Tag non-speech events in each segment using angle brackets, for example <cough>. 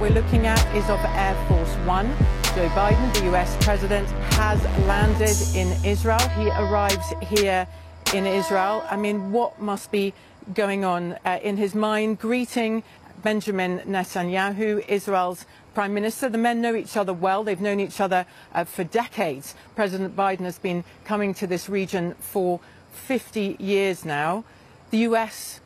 we're looking at is of Air Force One. Joe Biden, the US president, has landed in Israel. He arrives here in Israel. I mean, what must be going on uh, in his mind? Greeting Benjamin Netanyahu, Israel's prime minister. The men know each other well. They've known each other uh, for decades. President Biden has been coming to this region for 50 years now. The US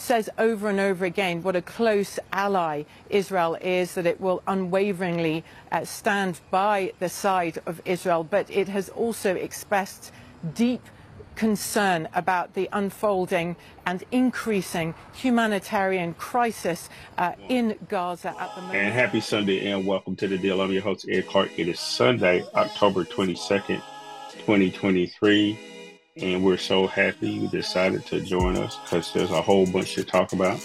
says over and over again what a close ally Israel is, that it will unwaveringly uh, stand by the side of Israel, but it has also expressed deep concern about the unfolding and increasing humanitarian crisis uh, in Gaza at the moment. And happy Sunday and welcome to the deal. I'm your host, Ed Clark. It is Sunday, October 22nd, 2023 and we're so happy you decided to join us because there's a whole bunch to talk about.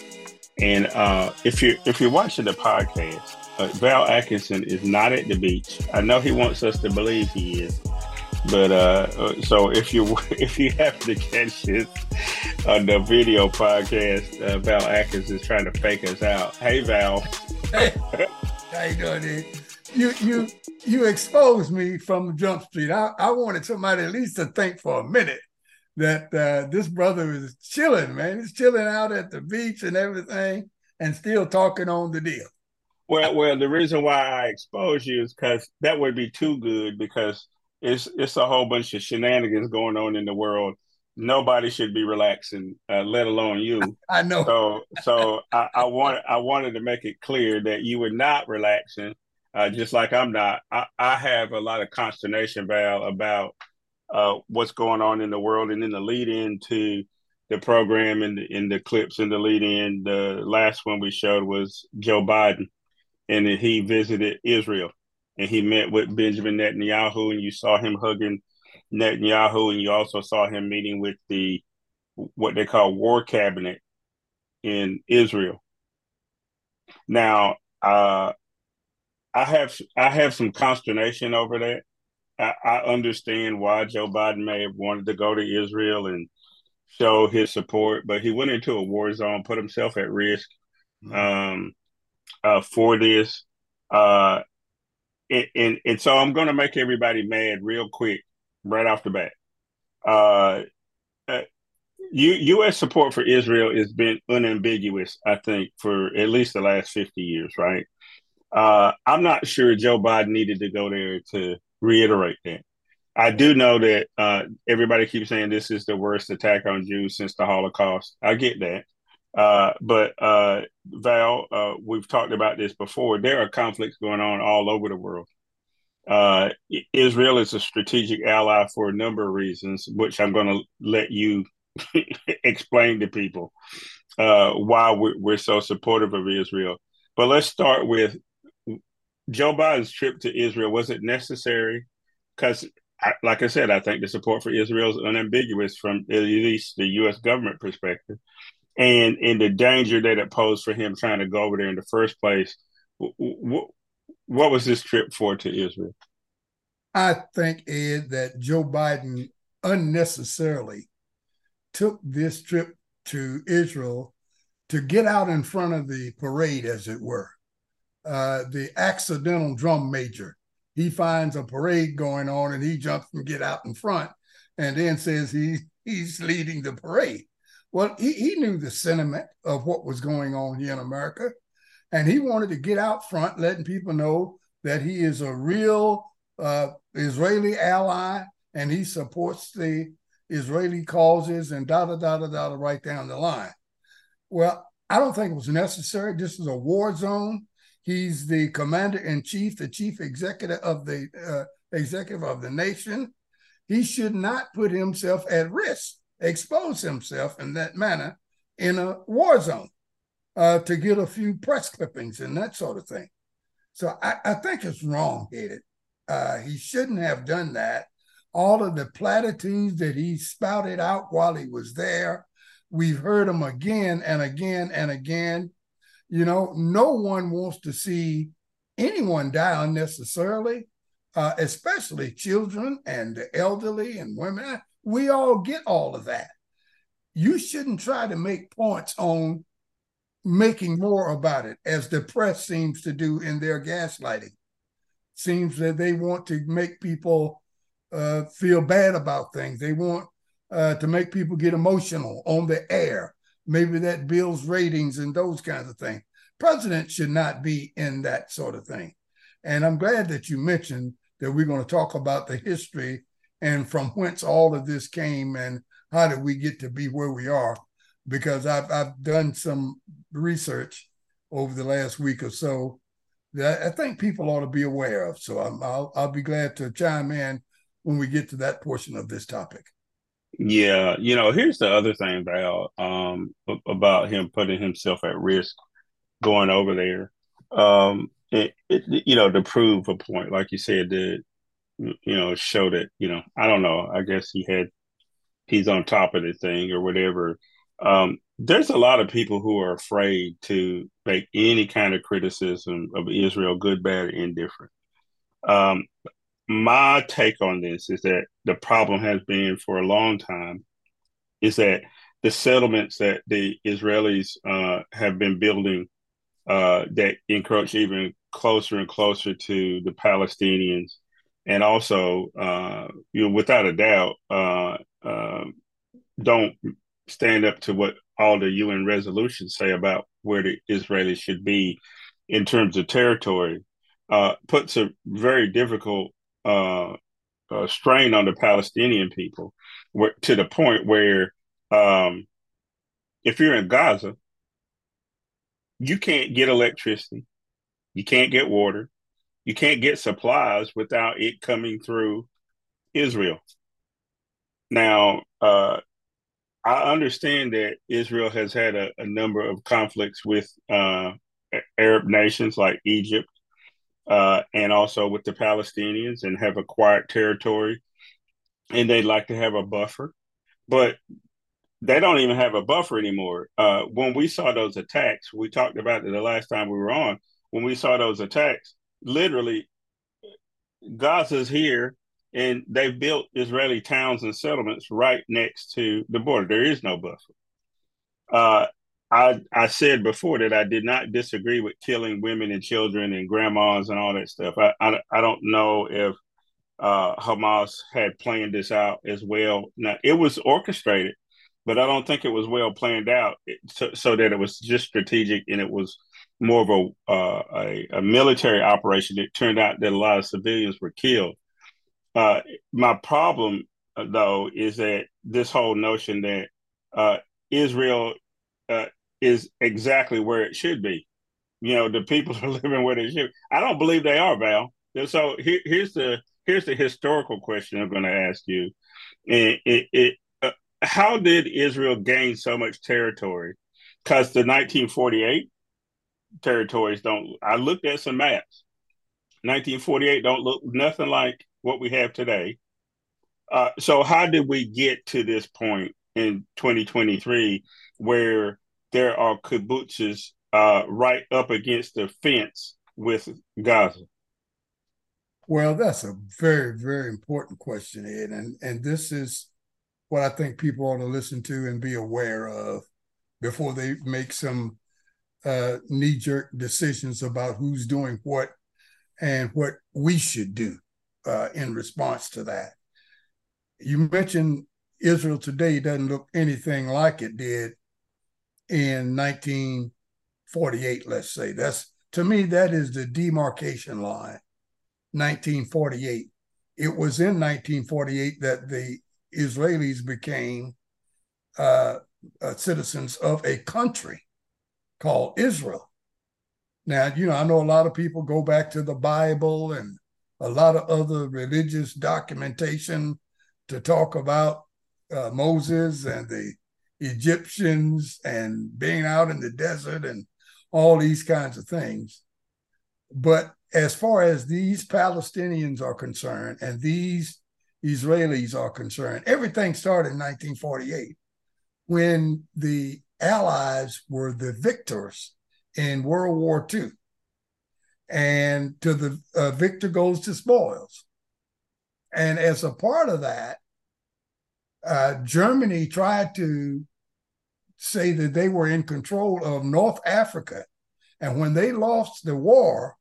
And uh, if you're if you're watching the podcast, uh, Val Atkinson is not at the beach. I know he wants us to believe he is, but uh, uh so if you <laughs> if you happen to catch this on the video podcast, uh, Val Atkinson is trying to fake us out. Hey, Val. Hey, <laughs> how you doing, dude? You you you exposed me from Jump Street. I, I wanted somebody at least to think for a minute that uh, this brother is chilling, man. He's chilling out at the beach and everything, and still talking on the deal. Well, well, the reason why I expose you is because that would be too good because it's it's a whole bunch of shenanigans going on in the world. Nobody should be relaxing, uh, let alone you. <laughs> I know. So, so I, I wanted I wanted to make it clear that you were not relaxing, uh, just like I'm not. I, I have a lot of consternation, Val, about uh, what's going on in the world, and then the lead in to the program and the, in the clips and the lead in. The last one we showed was Joe Biden, and he visited Israel, and he met with Benjamin Netanyahu, and you saw him hugging Netanyahu, and you also saw him meeting with the what they call war cabinet in Israel. Now, uh, I have I have some consternation over that I, I understand why Joe Biden may have wanted to go to Israel and show his support, but he went into a war zone, put himself at risk mm-hmm. um, uh, for this. Uh, and, and, and so I'm going to make everybody mad real quick, right off the bat. Uh, uh, U, U.S. support for Israel has been unambiguous, I think, for at least the last 50 years, right? Uh, I'm not sure Joe Biden needed to go there to reiterate that. I do know that uh, everybody keeps saying this is the worst attack on Jews since the Holocaust. I get that. Uh, but uh, Val, uh, we've talked about this before. There are conflicts going on all over the world. Uh, Israel is a strategic ally for a number of reasons, which I'm going to let you <laughs> explain to people uh, why we're, we're so supportive of Israel. But let's start with Joe Biden's trip to Israel was it necessary? Because, like I said, I think the support for Israel is unambiguous from at least the U.S. government perspective, and in the danger that it posed for him trying to go over there in the first place. What, what was this trip for to Israel? I think Ed that Joe Biden unnecessarily took this trip to Israel to get out in front of the parade, as it were uh, the accidental drum major. He finds a parade going on and he jumps and get out in front and then says he he's leading the parade. Well, he, he knew the sentiment of what was going on here in America. And he wanted to get out front, letting people know that he is a real uh, Israeli ally and he supports the Israeli causes and da da da da da right down the line. Well, I don't think it was necessary. This is a war zone. He's the commander in chief, the chief executive of the uh, executive of the nation. He should not put himself at risk, expose himself in that manner in a war zone uh, to get a few press clippings and that sort of thing. So I, I think it's wrong headed. Uh, he shouldn't have done that. All of the platitudes that he spouted out while he was there, we've heard them again and again and again. You know, no one wants to see anyone die unnecessarily, uh, especially children and the elderly and women. We all get all of that. You shouldn't try to make points on making more about it, as the press seems to do in their gaslighting. Seems that they want to make people uh, feel bad about things. They want uh, to make people get emotional on the air. Maybe that builds ratings and those kinds of things. Presidents should not be in that sort of thing. And I'm glad that you mentioned that we're going to talk about the history and from whence all of this came and how did we get to be where we are because I've I've done some research over the last week or so that I think people ought to be aware of. So I'm, I'll I'll be glad to chime in when we get to that portion of this topic. Yeah, you know, here's the other thing about um about him putting himself at risk going over there. Um, it, it, you know, to prove a point, like you said, to you know, show that you know, I don't know. I guess he had he's on top of the thing or whatever. Um, there's a lot of people who are afraid to make any kind of criticism of Israel, good, bad, indifferent. Um, my take on this is that the problem has been for a long time is that the settlements that the Israelis uh, have been building uh, that encroach even closer and closer to the Palestinians, and also, uh, you know, without a doubt, uh, um, don't stand up to what all the UN resolutions say about where the Israelis should be in terms of territory, uh, puts a very difficult uh, uh, strain on the Palestinian people, where, to the point where um, if you're in Gaza, you can't get electricity, you can't get water, you can't get supplies without it coming through Israel. Now, uh, I understand that Israel has had a, a number of conflicts with uh, Arab nations like Egypt uh, and also with the Palestinians and have acquired territory. And they'd like to have a buffer, but they don't even have a buffer anymore. Uh, when we saw those attacks, we talked about it the last time we were on. When we saw those attacks, literally, Gaza's here and they've built Israeli towns and settlements right next to the border. There is no buffer. Uh, I I said before that I did not disagree with killing women and children and grandmas and all that stuff. I I, I don't know if uh, Hamas had planned this out as well. Now it was orchestrated, but I don't think it was well planned out so, so that it was just strategic and it was more of a, uh, a, a military operation. It turned out that a lot of civilians were killed. Uh, my problem, uh, though, is that this whole notion that uh, Israel uh, is exactly where it should be. You know, the people <laughs> are living where they should. I don't believe they are, Val. So here, here's the here's the historical question I'm going to ask you. It, it, it uh, how did Israel gain so much territory? Because the 1948 territories don't. I looked at some maps. 1948 don't look nothing like what we have today. Uh, so how did we get to this point in 2023 where there are kibbutzes uh, right up against the fence with Gaza? Well, that's a very, very important question, Ed, and and this is what I think people ought to listen to and be aware of before they make some uh, knee-jerk decisions about who's doing what and what we should do uh, in response to that. You mentioned Israel today doesn't look anything like it did in 1948, let's say. That's to me, that is the demarcation line. 1948. It was in 1948 that the Israelis became uh, uh, citizens of a country called Israel. Now, you know, I know a lot of people go back to the Bible and a lot of other religious documentation to talk about uh, Moses and the Egyptians and being out in the desert and all these kinds of things. But as far as these Palestinians are concerned and these Israelis are concerned, everything started in 1948 when the Allies were the victors in World War II and to the uh, victor goes to spoils. And as a part of that, uh, Germany tried to say that they were in control of North Africa. And when they lost the war,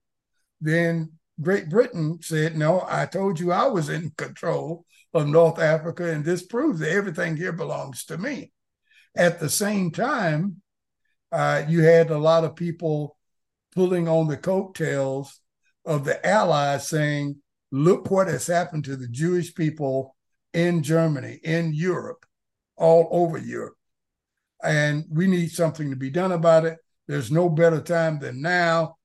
then Great Britain said, No, I told you I was in <laughs> control of North Africa, and this proves that everything here belongs to me. At the same time, uh, you had a lot of people pulling on the coattails of the Allies saying, Look what has happened to the Jewish people in Germany, in Europe, all over Europe. And we need something to be done about it. There's no better time than now.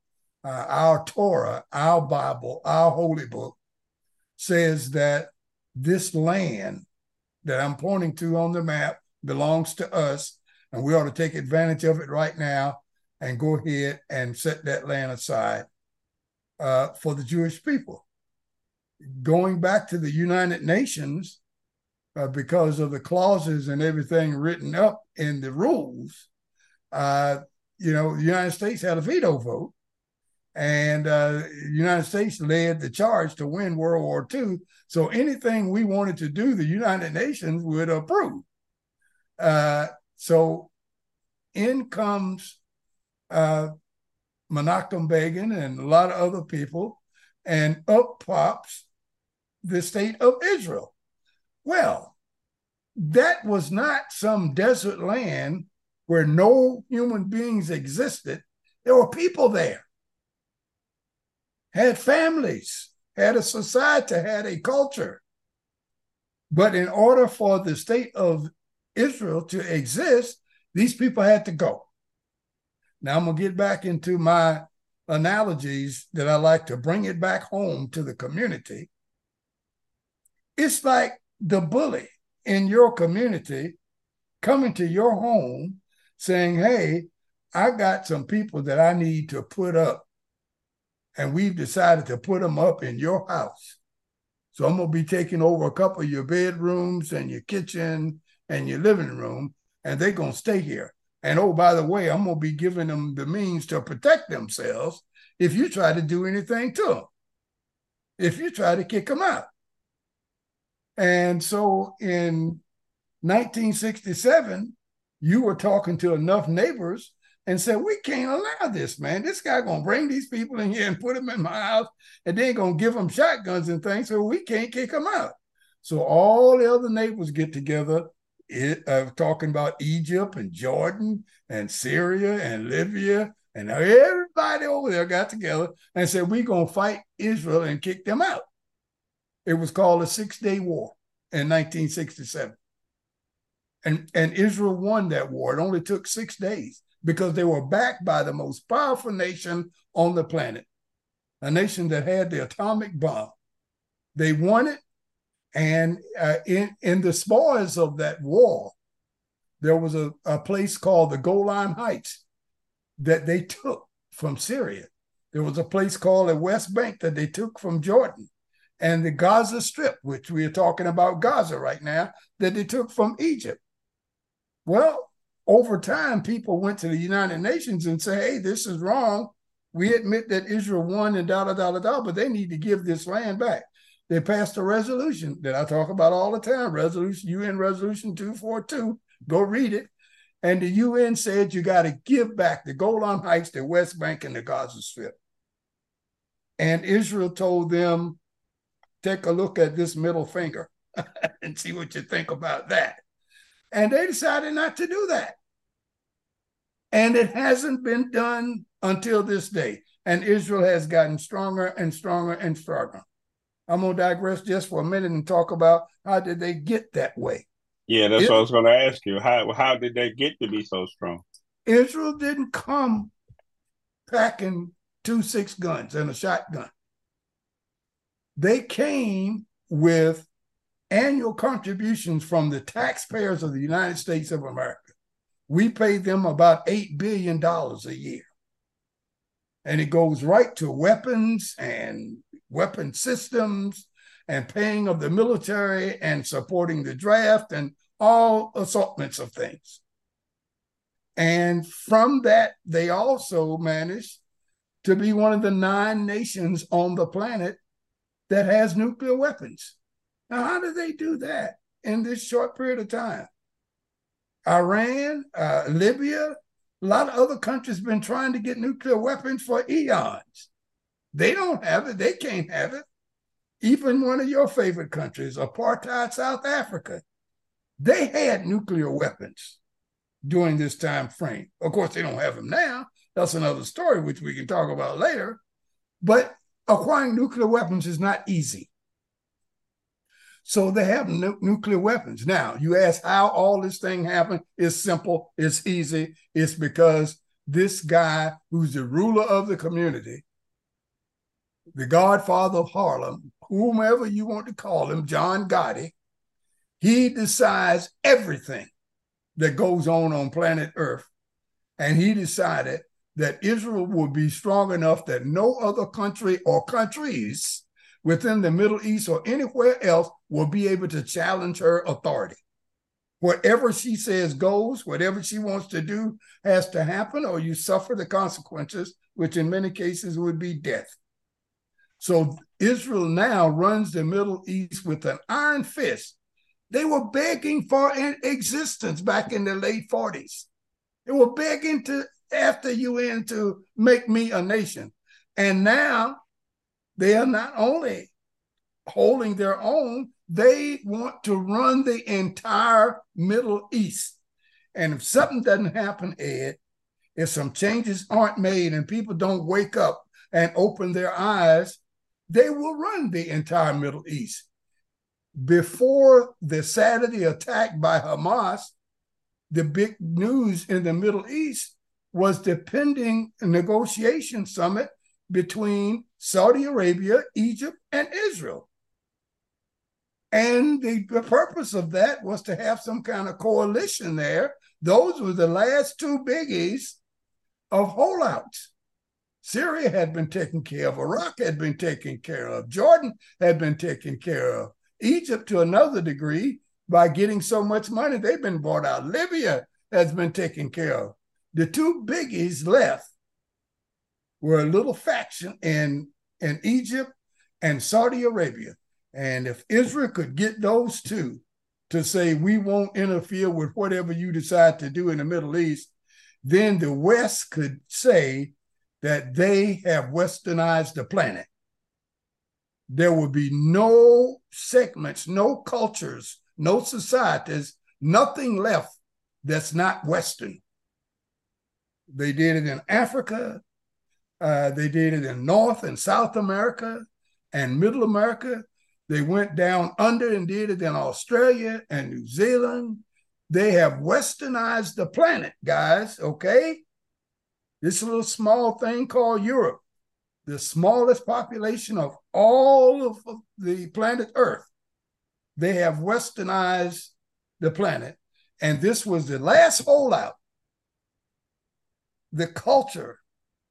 Uh, our Torah, our Bible, our holy book says that this land that I'm pointing to on the map belongs to us, and we ought to take advantage of it right now and go ahead and set that land aside uh, for the Jewish people. Going back to the United Nations, uh, because of the clauses and everything written up in the rules, uh, you know, the United States had a veto vote, and uh, the United States led the charge to win World War II. So anything we wanted to do, the United Nations would approve. Uh, so in comes uh, Menachem Begin and a lot of other people, and up pops the state of Israel. Well, that was not some desert land where no human beings existed. There were people there, had families, had a society, had a culture. But in order for the state of Israel to exist, these people had to go. Now I'm going to get back into my analogies that I like to bring it back home to the community. It's like the bully in your community coming to your home saying, Hey, I got some people that I need to put up. And we've decided to put them up in your house. So I'm going to be taking over a couple of your bedrooms and your kitchen and your living room, and they're going to stay here. And oh, by the way, I'm going to be giving them the means to protect themselves if you try to do anything to them, if you try to kick them out. And so in 1967, you were talking to enough neighbors and said, we can't allow this, man. This guy gonna bring these people in here and put them in my house, and then gonna give them shotguns and things, so we can't kick them out. So all the other neighbors get together it, uh, talking about Egypt and Jordan and Syria and Libya and everybody over there got together and said, going to fight Israel and kick them out. It was called the Six Day War in 1967. And, and Israel won that war. It only took six days because they were backed by the most powerful nation on the planet, a nation that had the atomic bomb. They won it and uh, in, in the spoils of that war, there was a, a place called the Golan Heights that they took from Syria. There was a place called the West Bank that they took from Jordan. And the Gaza Strip, which we are talking about Gaza right now, that they took from Egypt. Well, over time, people went to the United Nations and say, hey, this is wrong. We admit that Israel won and da da da da da, but they need to give this land back they passed a resolution that I talk about all the time, resolution UN resolution 242. Go read it. And the UN said you got to give back the Golan Heights, the West Bank, and the Gaza Strip. And Israel told them, take a look at this middle finger <laughs> and see what you think about that. And they decided not to do that. And it hasn't been done until this day. And Israel has gotten stronger and stronger and stronger. I'm gonna digress just for a minute and talk about how did they get that way. Yeah, that's it, what I was gonna ask you. How how did they get to be so strong? Israel didn't come packing two six guns and a shotgun. They came with annual contributions from the taxpayers of the United States of America. We pay them about $8 billion a year. And it goes right to weapons and weapon systems and paying of the military and supporting the draft and all assortments of things. And from that, they also managed to be one of the nine nations on the planet that has nuclear weapons. Now, how did they do that in this short period of time? Iran, uh, Libya, a lot of other countries have been trying to get nuclear weapons for eons. They don't have it. They can't have it. Even one of your favorite countries, apartheid South Africa, they had nuclear weapons during this time frame. Of course, they don't have them now. That's another story, which we can talk about later. But acquiring nuclear weapons is not easy. So they have nu- nuclear weapons. Now, you ask how all this thing happened. It's simple, it's easy. It's because this guy, who's the ruler of the community, the godfather of Harlem, whomever you want to call him, John Gotti, he decides everything that goes on on planet Earth. And he decided that Israel would be strong enough that no other country or countries within the Middle East or anywhere else will be able to challenge her authority. Whatever she says goes, whatever she wants to do has to happen, or you suffer the consequences, which in many cases would be death. So Israel now runs the Middle East with an iron fist. They were begging for an existence back in the late 40s. They were begging to after UN to make me a nation. And now they are not only holding their own, they want to run the entire Middle East. And if something doesn't happen, Ed, if some changes aren't made and people don't wake up and open their eyes, they will run the entire Middle East. Before the Saturday attack by Hamas, the big news in the Middle East was the pending negotiation summit between Saudi Arabia, Egypt, and Israel. And the, the purpose of that was to have some kind of coalition there. Those were the last two biggies of holdouts. Syria had been taken care of, Iraq had been taken care of, Jordan had been taken care of, Egypt to another degree by getting so much money, they've been bought out. Libya has been taken care of. The two biggies left were a little faction in, in Egypt and Saudi Arabia. And if Israel could get those two to say, we won't interfere with whatever you decide to do in the Middle East, then the West could say that they have westernized the planet. There will be no segments, no cultures, no societies, nothing left that's not Western. They did it in Africa. Uh, they did it in North and South America and Middle America. They went down under and did it in Australia and New Zealand. They have westernized the planet, guys, okay? This little small thing called Europe, the smallest population of all of the planet Earth. They have westernized the planet. And this was the last holdout the culture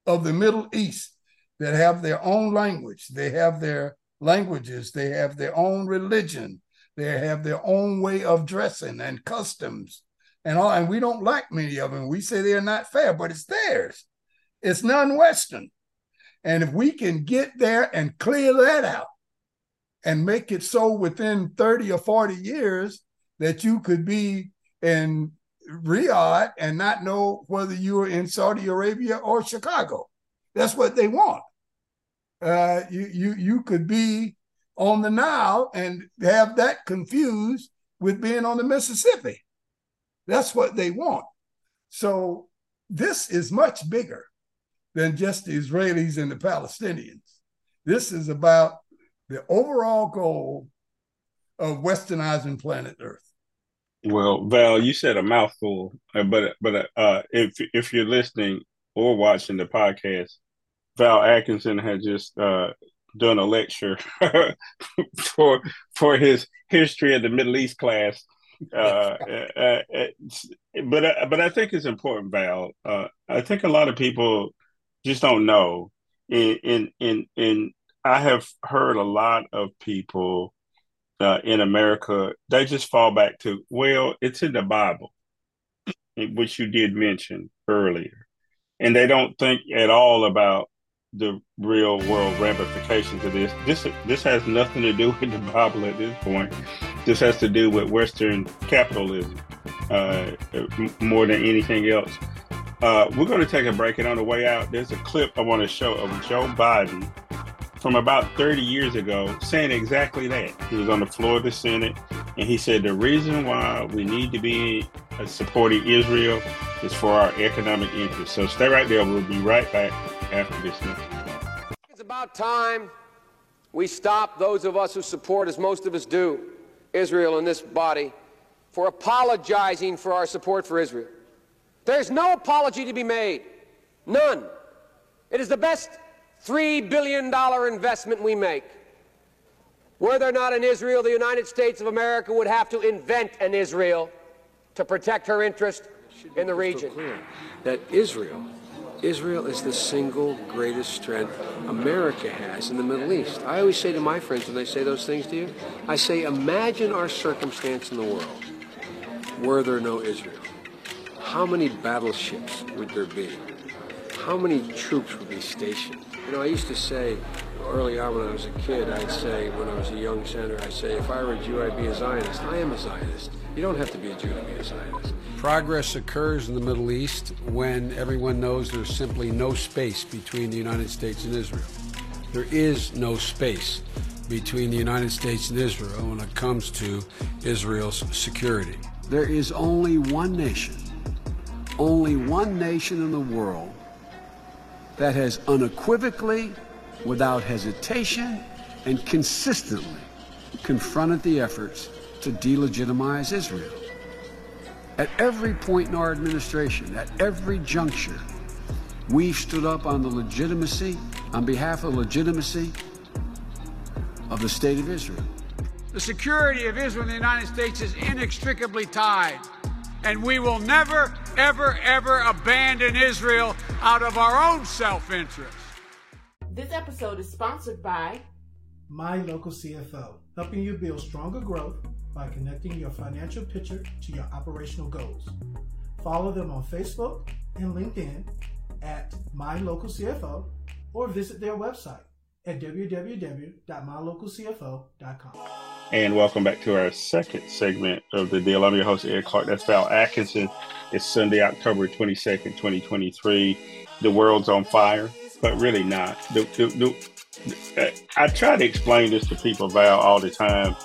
of the Middle East that have their own language, they have their languages, they have their own religion, they have their own way of dressing and customs and all. And we don't like many of them. We say they're not fair, but it's theirs. It's non-Western. And if we can get there and clear that out and make it so within 30 or 40 years that you could be in Riyadh and not know whether you were in Saudi Arabia or Chicago. That's what they want. Uh, you you you could be on the Nile and have that confused with being on the Mississippi. That's what they want. So this is much bigger than just the Israelis and the Palestinians. This is about the overall goal of westernizing planet Earth. Well, Val, you said a mouthful, uh, but but uh, if if you're listening or watching the podcast, Val Atkinson had just uh, done a lecture <laughs> for for his history of the Middle East class. Uh, <laughs> uh, uh but but I think it's important, Val. I think a lot of people just don't know. In in in, in I have heard a lot of people uh, in America, they just fall back to, well, it's in the Bible, which you did mention earlier. And they don't think at all about the real world ramifications of this. This this has nothing to do <laughs> with the Bible at this point. This has to do with Western capitalism. uh, more than anything else. Uh, we're going to take a break, and on the way out, there's a clip I want to show of Joe Biden from about 30 years ago saying exactly that. He was on the floor of the Senate, and he said the reason why we need to be supporting Israel is for our economic interests. So stay right there. We'll be right back after this. It's about time we stop those of us who support, as most of us do, Israel in this body, for apologizing for our support for Israel. There's no apology to be made. None. It is the best $3 billion investment we make. Were there not an Israel, the United States of America would have to invent an Israel to protect her interest in the region. Clear that Israel, Israel is the single greatest strength America has in the Middle East. I always say to my friends when they say those things to you, I say, imagine our circumstance in the world were there no Israel how many battleships would there be? How many troops would be stationed? You know, I used to say early on when I was a kid, I'd say, when I was a young senator, I'd say, if I were a Jew, I'd be a Zionist. I am a Zionist. You don't have to be a Jew to be a Zionist. Progress occurs in the Middle East when everyone knows there's simply no space between the United States and Israel. There is no space between the United States and Israel when it comes to Israel's security. There is only one nation only one nation in the world that has unequivocally, without hesitation, and consistently confronted the efforts to delegitimize Israel. At every point in our administration, at every juncture, we stood up on the legitimacy, on behalf of legitimacy of the state of Israel. The security of Israel and the United States is inextricably tied and we will never, ever, ever abandon Israel out of our own self interest. This episode is sponsored by My Local CFO, helping you build stronger growth by connecting your financial picture to your operational goals. Follow them on Facebook and LinkedIn at My Local CFO or visit their website at www.mylocalcfo.com. And welcome back to our second segment of the deal. I'm your host, Eric Clark. That's Val Atkinson. It's Sunday, October 22nd, 2023. The world's on fire, but really not. The, the, the, I try to explain this to people, Val, all the time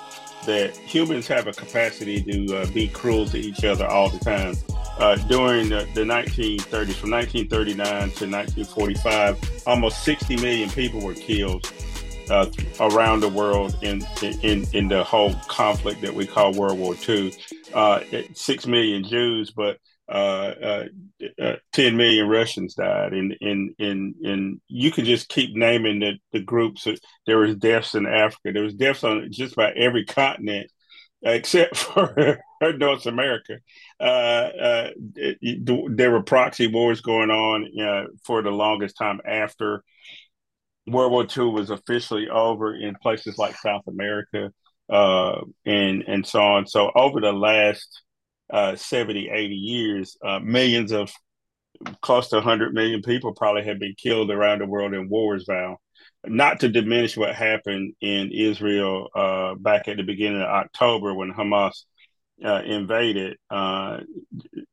that humans have a capacity to uh, be cruel to each other all the time. Uh, during the, the, 1930s, from 1939 to 1945, almost 60 million people were killed uh, around the world in, in in the whole conflict that we call World War II. Uh, six million Jews, but uh, uh, uh, 10 million Russians died. And, and, and, and you could just keep naming the, the groups. There was deaths in Africa. There was deaths on just about every continent except <laughs> for North America. Uh, it, there were proxy wars going on for the longest time after World War II was officially over in places like South America uh, and and so on. So over the last uh, 70, 80 years, uh, millions of close to 100 million people probably have been killed around the world in wars, Val. Not to diminish what happened in Israel uh, back at the beginning of October when Hamas uh, invaded. Uh,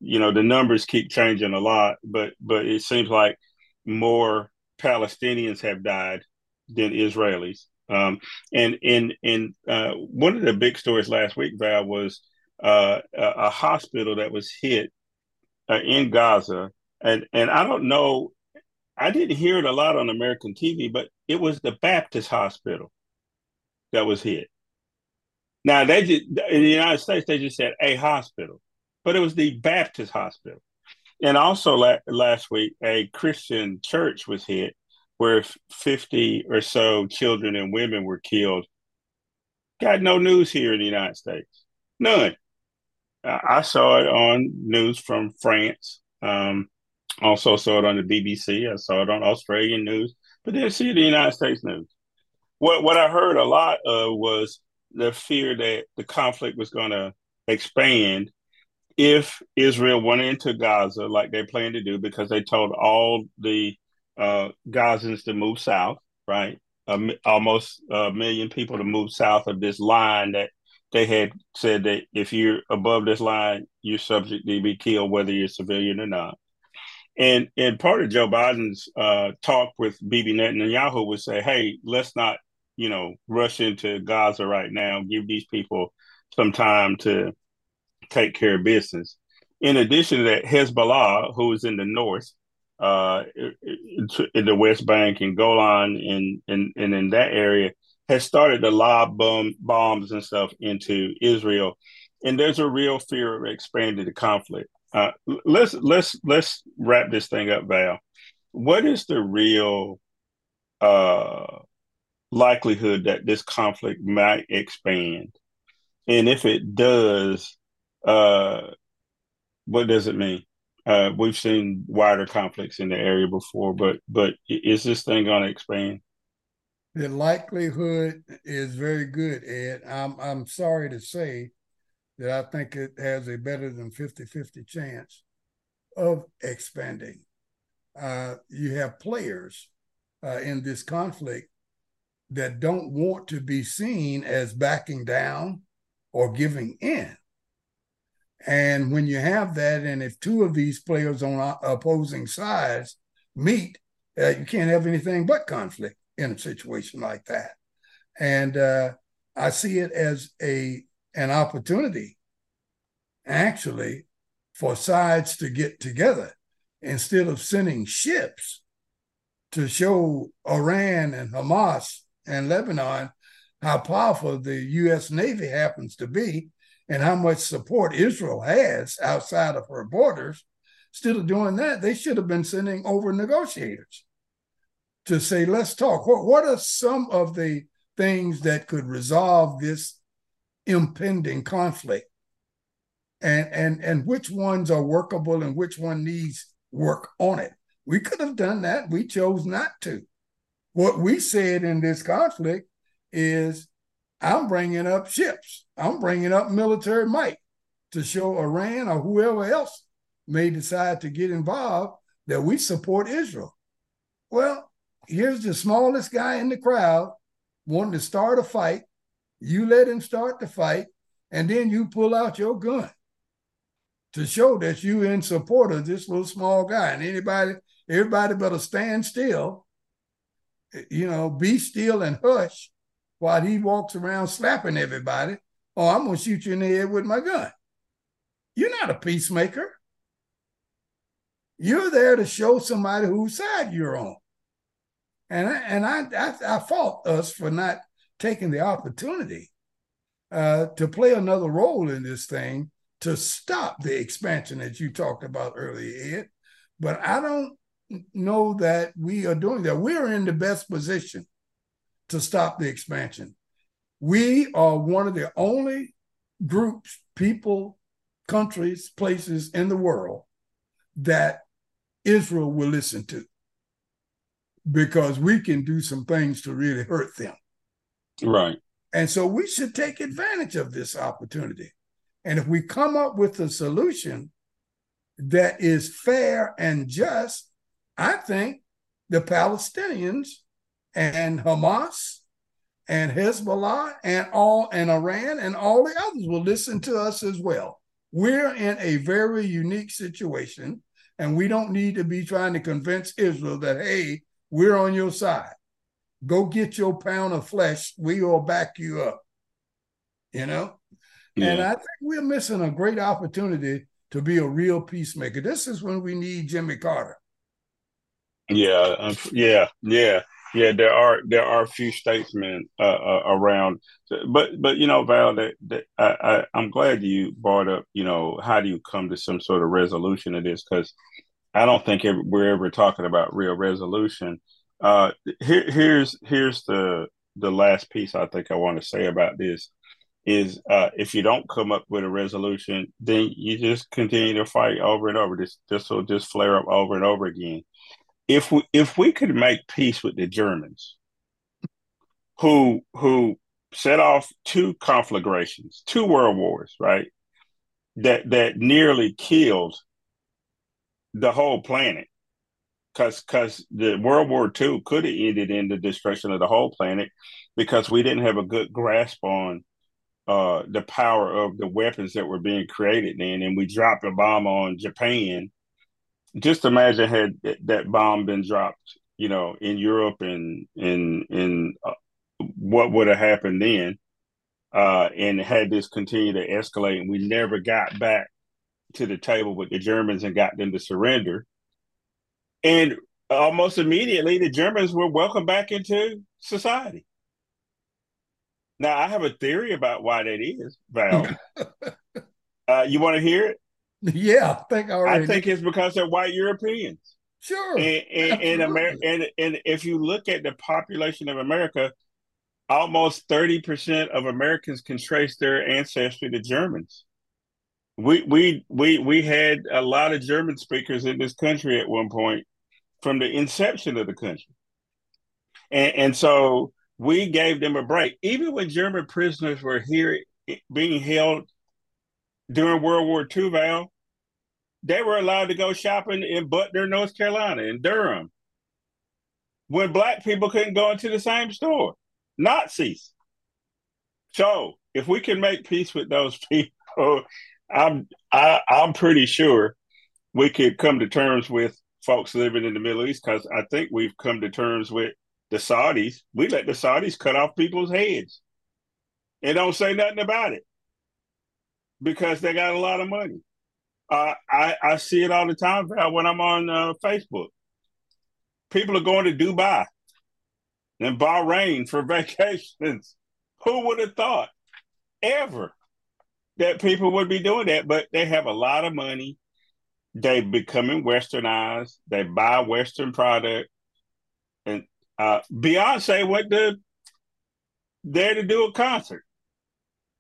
you know, the numbers keep changing a lot, but but it seems like more Palestinians have died than Israelis. Um, and and and uh, one of the big stories last week, Val, was uh, a, a, hospital that was hit uh, in Gaza, and and I don't know, I didn't hear it a lot on American TV, but it was the Baptist hospital that was hit. Now they just in the United States they just said a hospital, but it was the Baptist hospital. And also la- last week, a Christian church was hit where 50 or so children and women were killed. Got no news here in the United States. None. I saw it on news from France. Um, also saw it on the BBC. I saw it on Australian news, but didn't see the United States news. What what I heard a lot of was the fear that the conflict was going to expand if Israel went into Gaza like they plan to do, because they told all the uh, Gazans to move south, right? almost a million people to move south of this line that they had said that if you're above this line, you're subject to be killed, whether you're civilian or not. And and part of Joe Biden's uh, talk with Bibi Netanyahu would say, "Hey, let's not, you know, rush into Gaza right now. Give these people some time to take care of business." In addition to that, Hezbollah, who is in the north, uh, in the West Bank and Golan and, and, and in that area, has started to lob bomb, bombs and stuff into Israel. And there's a real fear of expanding the conflict. Uh, let's let's let's wrap this thing up, Val. What is the real uh, likelihood that this conflict might expand? And if it does, uh, what does it mean? Uh, we've seen wider conflicts in the area before, but but is this thing going to expand? The likelihood is very good, Ed. I'm I'm sorry to say that I think it has a better than 50-50 chance of expanding. Uh, you have players uh, in this conflict that don't want to be seen as backing down or giving in. And when you have that, and if two of these players on opposing sides meet, uh, you can't have anything but conflict in a situation like that. And uh, I see it as a an opportunity, actually, for sides to get together instead of sending ships to show Iran and Hamas and Lebanon how powerful the U.S. Navy happens to be and how much support Israel has outside of her borders, instead of doing that, they should have been sending over negotiators to say, let's talk. What, what are some of the things that could resolve this impending conflict? And, and, and which ones are workable and which one needs work on it? We could have done that. We chose not to. What we said in this conflict is I'm bringing up ships. I'm bringing up military might to show Iran or whoever else may decide to get involved that we support Israel. Well, here's the smallest guy in the crowd wanting to start a fight. You let him start the fight, and then you pull out your gun to show that you in support of this little small guy. And anybody, everybody better stand still, you know, be still and hush while he walks around slapping everybody, oh, I'm going to shoot you in the head with my gun. You're not a peacemaker. You're there to show somebody whose side you're on. And I, and I, I, I fault us for not taking the opportunity uh, to play another role in this thing to stop the expansion that you talked about earlier, Ed. But I don't know that we are doing that. We're in the best position to stop the expansion. We are one of the only groups, people, countries, places in the world that Israel will listen to because we can do some things to really hurt them. Right. And so we should take advantage of this opportunity. And if we come up with a solution that is fair and just, I think the Palestinians and Hamas and Hezbollah and all and Iran and all the others will listen to us as well. We're in a very unique situation, and we don't need to be trying to convince Israel that hey, we're on your side. Go get your pound of flesh. We will back you up. You know? Yeah. And I think we're missing a great opportunity to be a real peacemaker. This is when we need Jimmy Carter. Yeah, yeah, yeah. Yeah, there are there are a few statesmen uh, uh, around, but but you know, Val, that, that I, I am glad you brought up. You know, how do you come to some sort of resolution of this? Because I don't think we're ever talking about real resolution. Uh, here, here's here's the the last piece I think I want to say about this is uh, if you don't come up with a resolution, then you just continue to fight over and over. This this will just flare up over and over again if we if we could make peace with the Germans, who who set off two conflagrations, two world wars, right? That that nearly killed the whole planet. Cause cause the World War II could have ended in the destruction of the whole planet because we didn't have a good grasp on uh, the power of the weapons that were being created then, and we dropped a bomb on Japan. Just imagine had that bomb been dropped, you know, in Europe and in in uh, what would have happened then, uh, and had this continued to escalate, and we never got back to the table with the Germans and got them to surrender. And almost immediately, the Germans were welcomed back into society. Now, I have a theory about why that is, Val. <laughs> uh, you want to hear it? <laughs> Yeah, I think I, already. I think it's because they're white Europeans. Sure. And and, and, <laughs> Amer- and and if you look at the population of America, almost thirty percent of Americans can trace their ancestry to Germans. We we we we had a lot of German speakers in this country at one point from the inception of the country, and and so we gave them a break. Even when German prisoners were here being held during World War II, Val, they were allowed to go shopping in Butner, North Carolina, in Durham, when black people couldn't go into the same store. Nazis. So if we can make peace with those <laughs> people, I'm I, I'm pretty sure we could come to terms with folks living in the Middle East because I think we've come to terms with the Saudis, we let the Saudis cut off people's heads and don't say nothing about it because they got a lot of money. Uh, I, I see it all the time when I'm on uh, Facebook. People are going to Dubai and Bahrain for <laughs> vacations. Who would have thought ever that people would be doing that? But they have a lot of money. They becoming westernized. They buy Western product, and uh, Beyonce went to there to do a concert.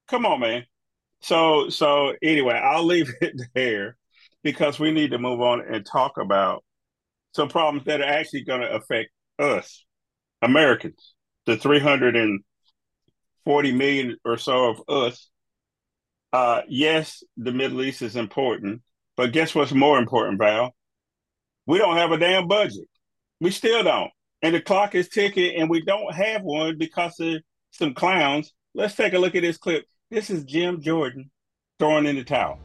Come on, man. So so anyway, I'll leave <laughs> it there because we need to move on and talk about some problems that are actually going to affect us, Americans, the 340 million or so of us. Uh, yes, the Middle East is important, but guess what's more important, Val? We don't have a damn budget. We still don't and the clock is ticking, and we don't have one because of some clowns. Let's take a look at this clip. This is Jim Jordan throwing in the towel.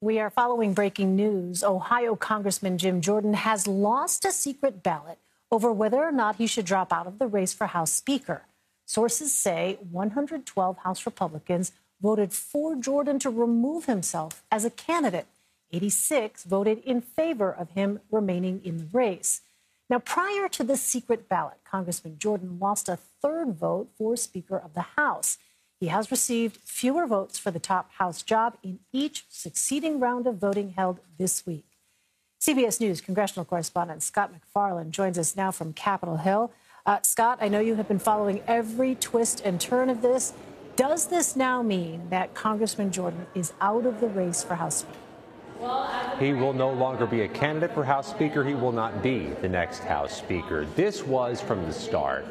We are following breaking news. Ohio Congressman Jim Jordan has lost a secret ballot over whether or not he should drop out of the race for House Speaker. Sources say 112 House Republicans voted for Jordan to remove himself as a candidate. 86 voted in favor of him remaining in the race. Now, prior to this secret ballot, Congressman Jordan lost a third vote for Speaker of the House. He has received fewer votes for the top House job in each succeeding round of voting held this week. CBS News congressional correspondent Scott MacFarlane joins us now from Capitol Hill. Uh, Scott, I know you have been following every twist and turn of this. Does this now mean that Congressman Jordan is out of the race for House Speaker? He will no longer be a candidate for House Speaker. He will not be the next House Speaker. This was from the start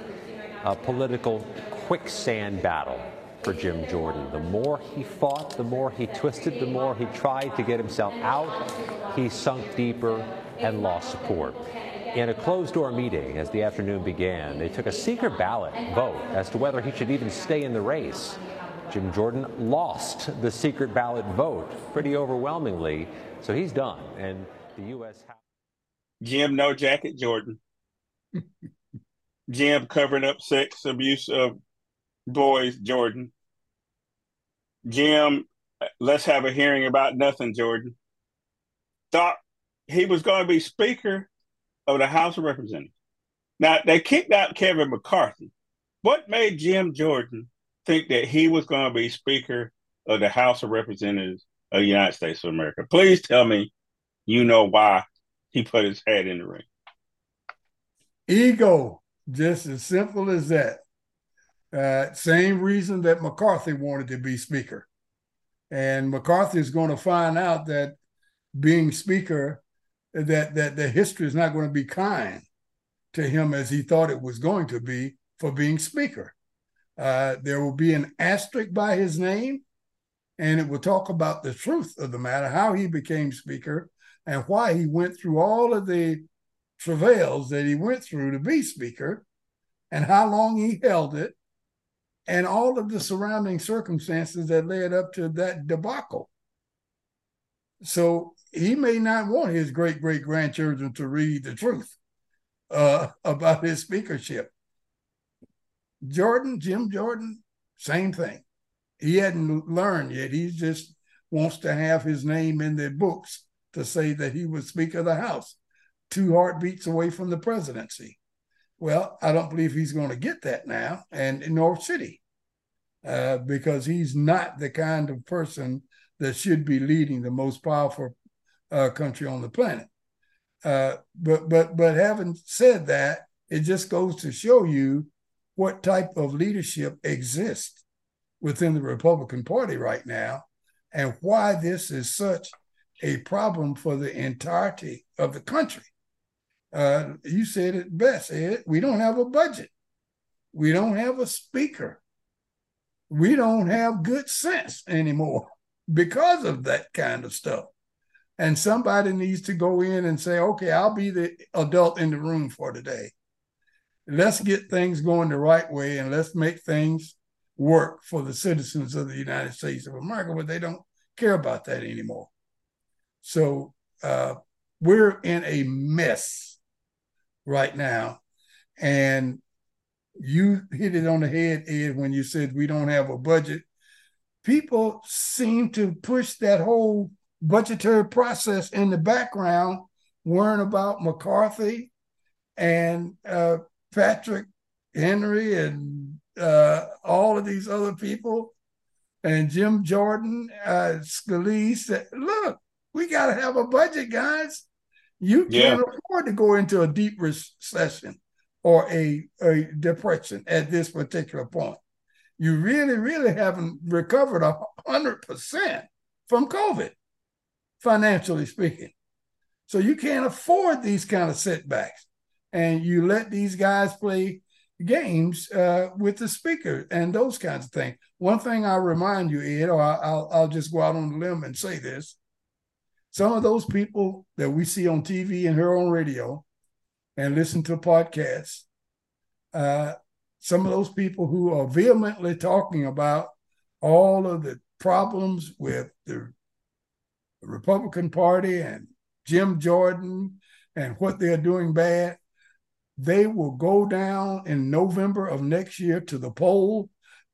a political quicksand battle for Jim Jordan. The more he fought, the more he twisted, the more he tried to get himself out, he sunk deeper and lost support. In a closed door meeting as the afternoon began, they took a secret ballot vote as to whether he should even stay in the race. Jim Jordan lost the secret ballot vote pretty overwhelmingly, so he's done. And the U.S. House. Jim No Jacket Jordan. Jim covering up sex abuse of boys, Jordan. Jim, let's have a hearing about nothing, Jordan. Thought he was going to be Speaker of the House of Representatives. Now, they kicked out Kevin McCarthy. What made Jim Jordan think that he was going to be Speaker of the House of Representatives of the United States of America. Please tell me you know why he put his head in the ring. Ego, just as simple as that. Uh, same reason that McCarthy wanted to be Speaker. And McCarthy is going to find out that being Speaker, that that the history is not going to be kind to him as he thought it was going to be for being Speaker. Uh, there will be an asterisk by his name, and it will talk about the truth of the matter, how he became Speaker, and why he went through all of the travails that he went through to be Speaker, and how long he held it, and all of the surrounding circumstances that led up to that debacle. So he may not want his great great grandchildren to read the truth uh, <laughs> about his speakership. Jordan, Jim Jordan, same thing. He hadn't learned yet. He just wants to have his name in the books to say that he was Speaker of the House, two heartbeats away from the presidency. Well, I don't believe he's going to get that now, and in North City, uh, because he's not the kind of person that should be leading the most powerful uh, country on the planet. Uh, but but but having said that, it just goes to show you what type of leadership exists within the Republican Party right now, and why this is such a problem for the entirety of the country. Uh, you said it best, Ed. We don't have a budget. We don't have a speaker. We don't have good sense anymore <laughs> because of that kind of stuff. And somebody needs to go in and say, okay, I'll be the adult in the room for today. Let's get things going the right way and let's make things work for the citizens of the United States of America, but they don't care about that anymore. So uh, we're in a mess right now. And you hit it on the head, Ed, when you said we don't have a budget. People seem to push that whole budgetary process in the background, worrying about McCarthy and uh, Patrick McHenry and uh, all of these other people and Jim Jordan, uh, Scalise. Look, we got to have a budget, guys. You can't afford to go into a deep recession or a, a depression at this particular point. You really, really haven't recovered a hundred percent from COVID, financially speaking. So you can't afford these kind of setbacks. And you let these guys play games uh, with the speaker and those kinds of things. One thing I'll remind you, Ed, or I'll, I'll just go out on the limb and say this some of those people that we see on TV and hear on radio and listen to podcasts, uh, some of those people who are vehemently talking about all of the problems with the Republican Party and Jim Jordan and what they're doing bad, they will go down in November of next year to the poll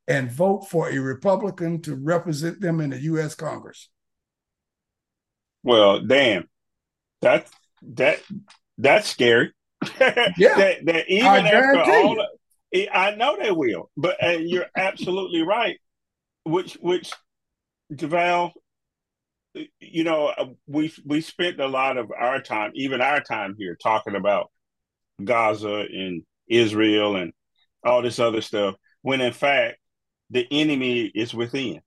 and vote for a Republican to represent them in the U.S. Congress. Well, damn, that that that's scary. <laughs> Yeah, that, that even I after all, of- I know they will, but uh, you're absolutely right. Which which Javal, you know, uh, we we spent a lot of our time, even our time here, talking about Gaza and Israel and all this other stuff. When in fact, the enemy is within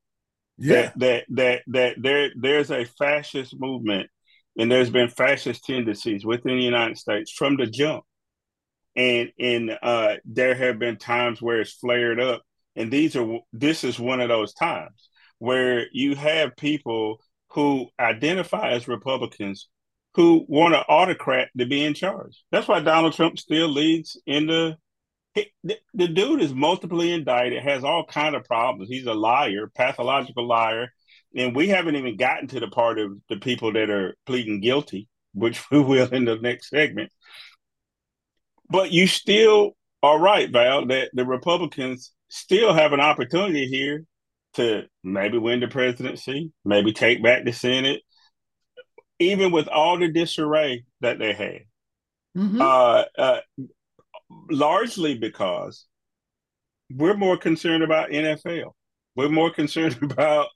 Yeah, that that that that there there's a fascist movement and there's been fascist tendencies within the United States from the jump. And and uh there have been times where it's flared up and these are this is one of those times where you have people who identify as Republicans who want an autocrat to be in charge. That's why Donald Trump still leads in the the, the dude is multiply indicted, has all kind of problems. He's a liar, pathological liar, and we haven't even gotten to the part of the people that are pleading guilty, which <laughs> we will in the next segment. But you still are right, Val, that the Republicans still have an opportunity here to maybe win the presidency, maybe take back the Senate, even with all the disarray that they had. Mhm. Uh, uh, largely because we're more concerned about NFL. We're more concerned <laughs> about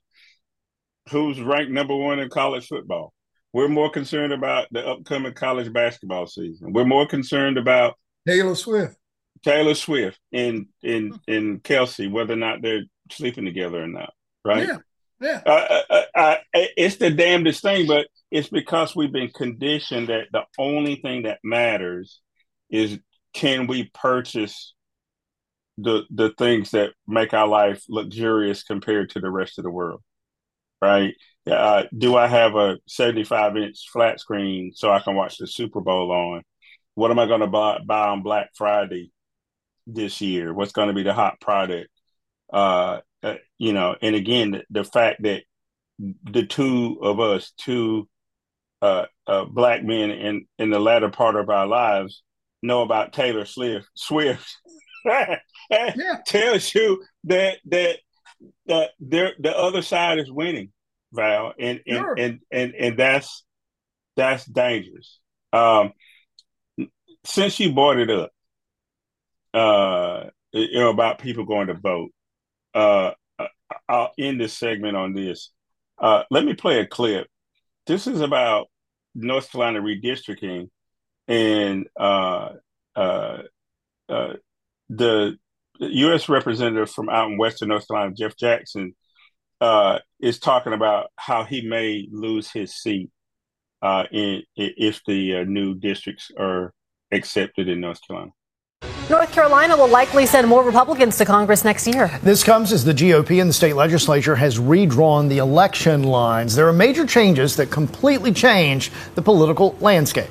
who's ranked number one in college football. We're more concerned about the upcoming college basketball season. We're more concerned about Taylor Swift. Taylor Swift and and and Kelce, whether or not they're sleeping together or not. Right? Yeah, yeah. uh, uh, uh, it's the damnedest thing, but it's because we've been conditioned that the only thing that matters is can we purchase the the things that make our life luxurious compared to the rest of the world, right? Uh, do I have a 75 inch flat screen so I can watch the Super Bowl on? What am I going to buy, buy on Black Friday this year? What's going to be the hot product? Uh, uh, you know, and again, the, the, fact that the two of us, two uh, uh, black men in in the latter part of our lives, know about Taylor Swift. Swift <laughs> yeah. tells you that that that there the other side is winning, Val, and and sure. and, and and that's that's dangerous. Um, since you brought it up, uh, you know about people going to vote, uh, I'll end this segment on this. Uh, let me play a clip. This is about North Carolina redistricting, and uh, uh, uh, the U.S. representative from out in Western North Carolina, Jeff Jackson, uh, is talking about how he may lose his seat uh, in, if the uh, new districts are accepted in North Carolina. North Carolina will likely send more Republicans to Congress next year. This comes as the GOP in the state legislature has redrawn the election lines. There are major changes that completely change the political landscape.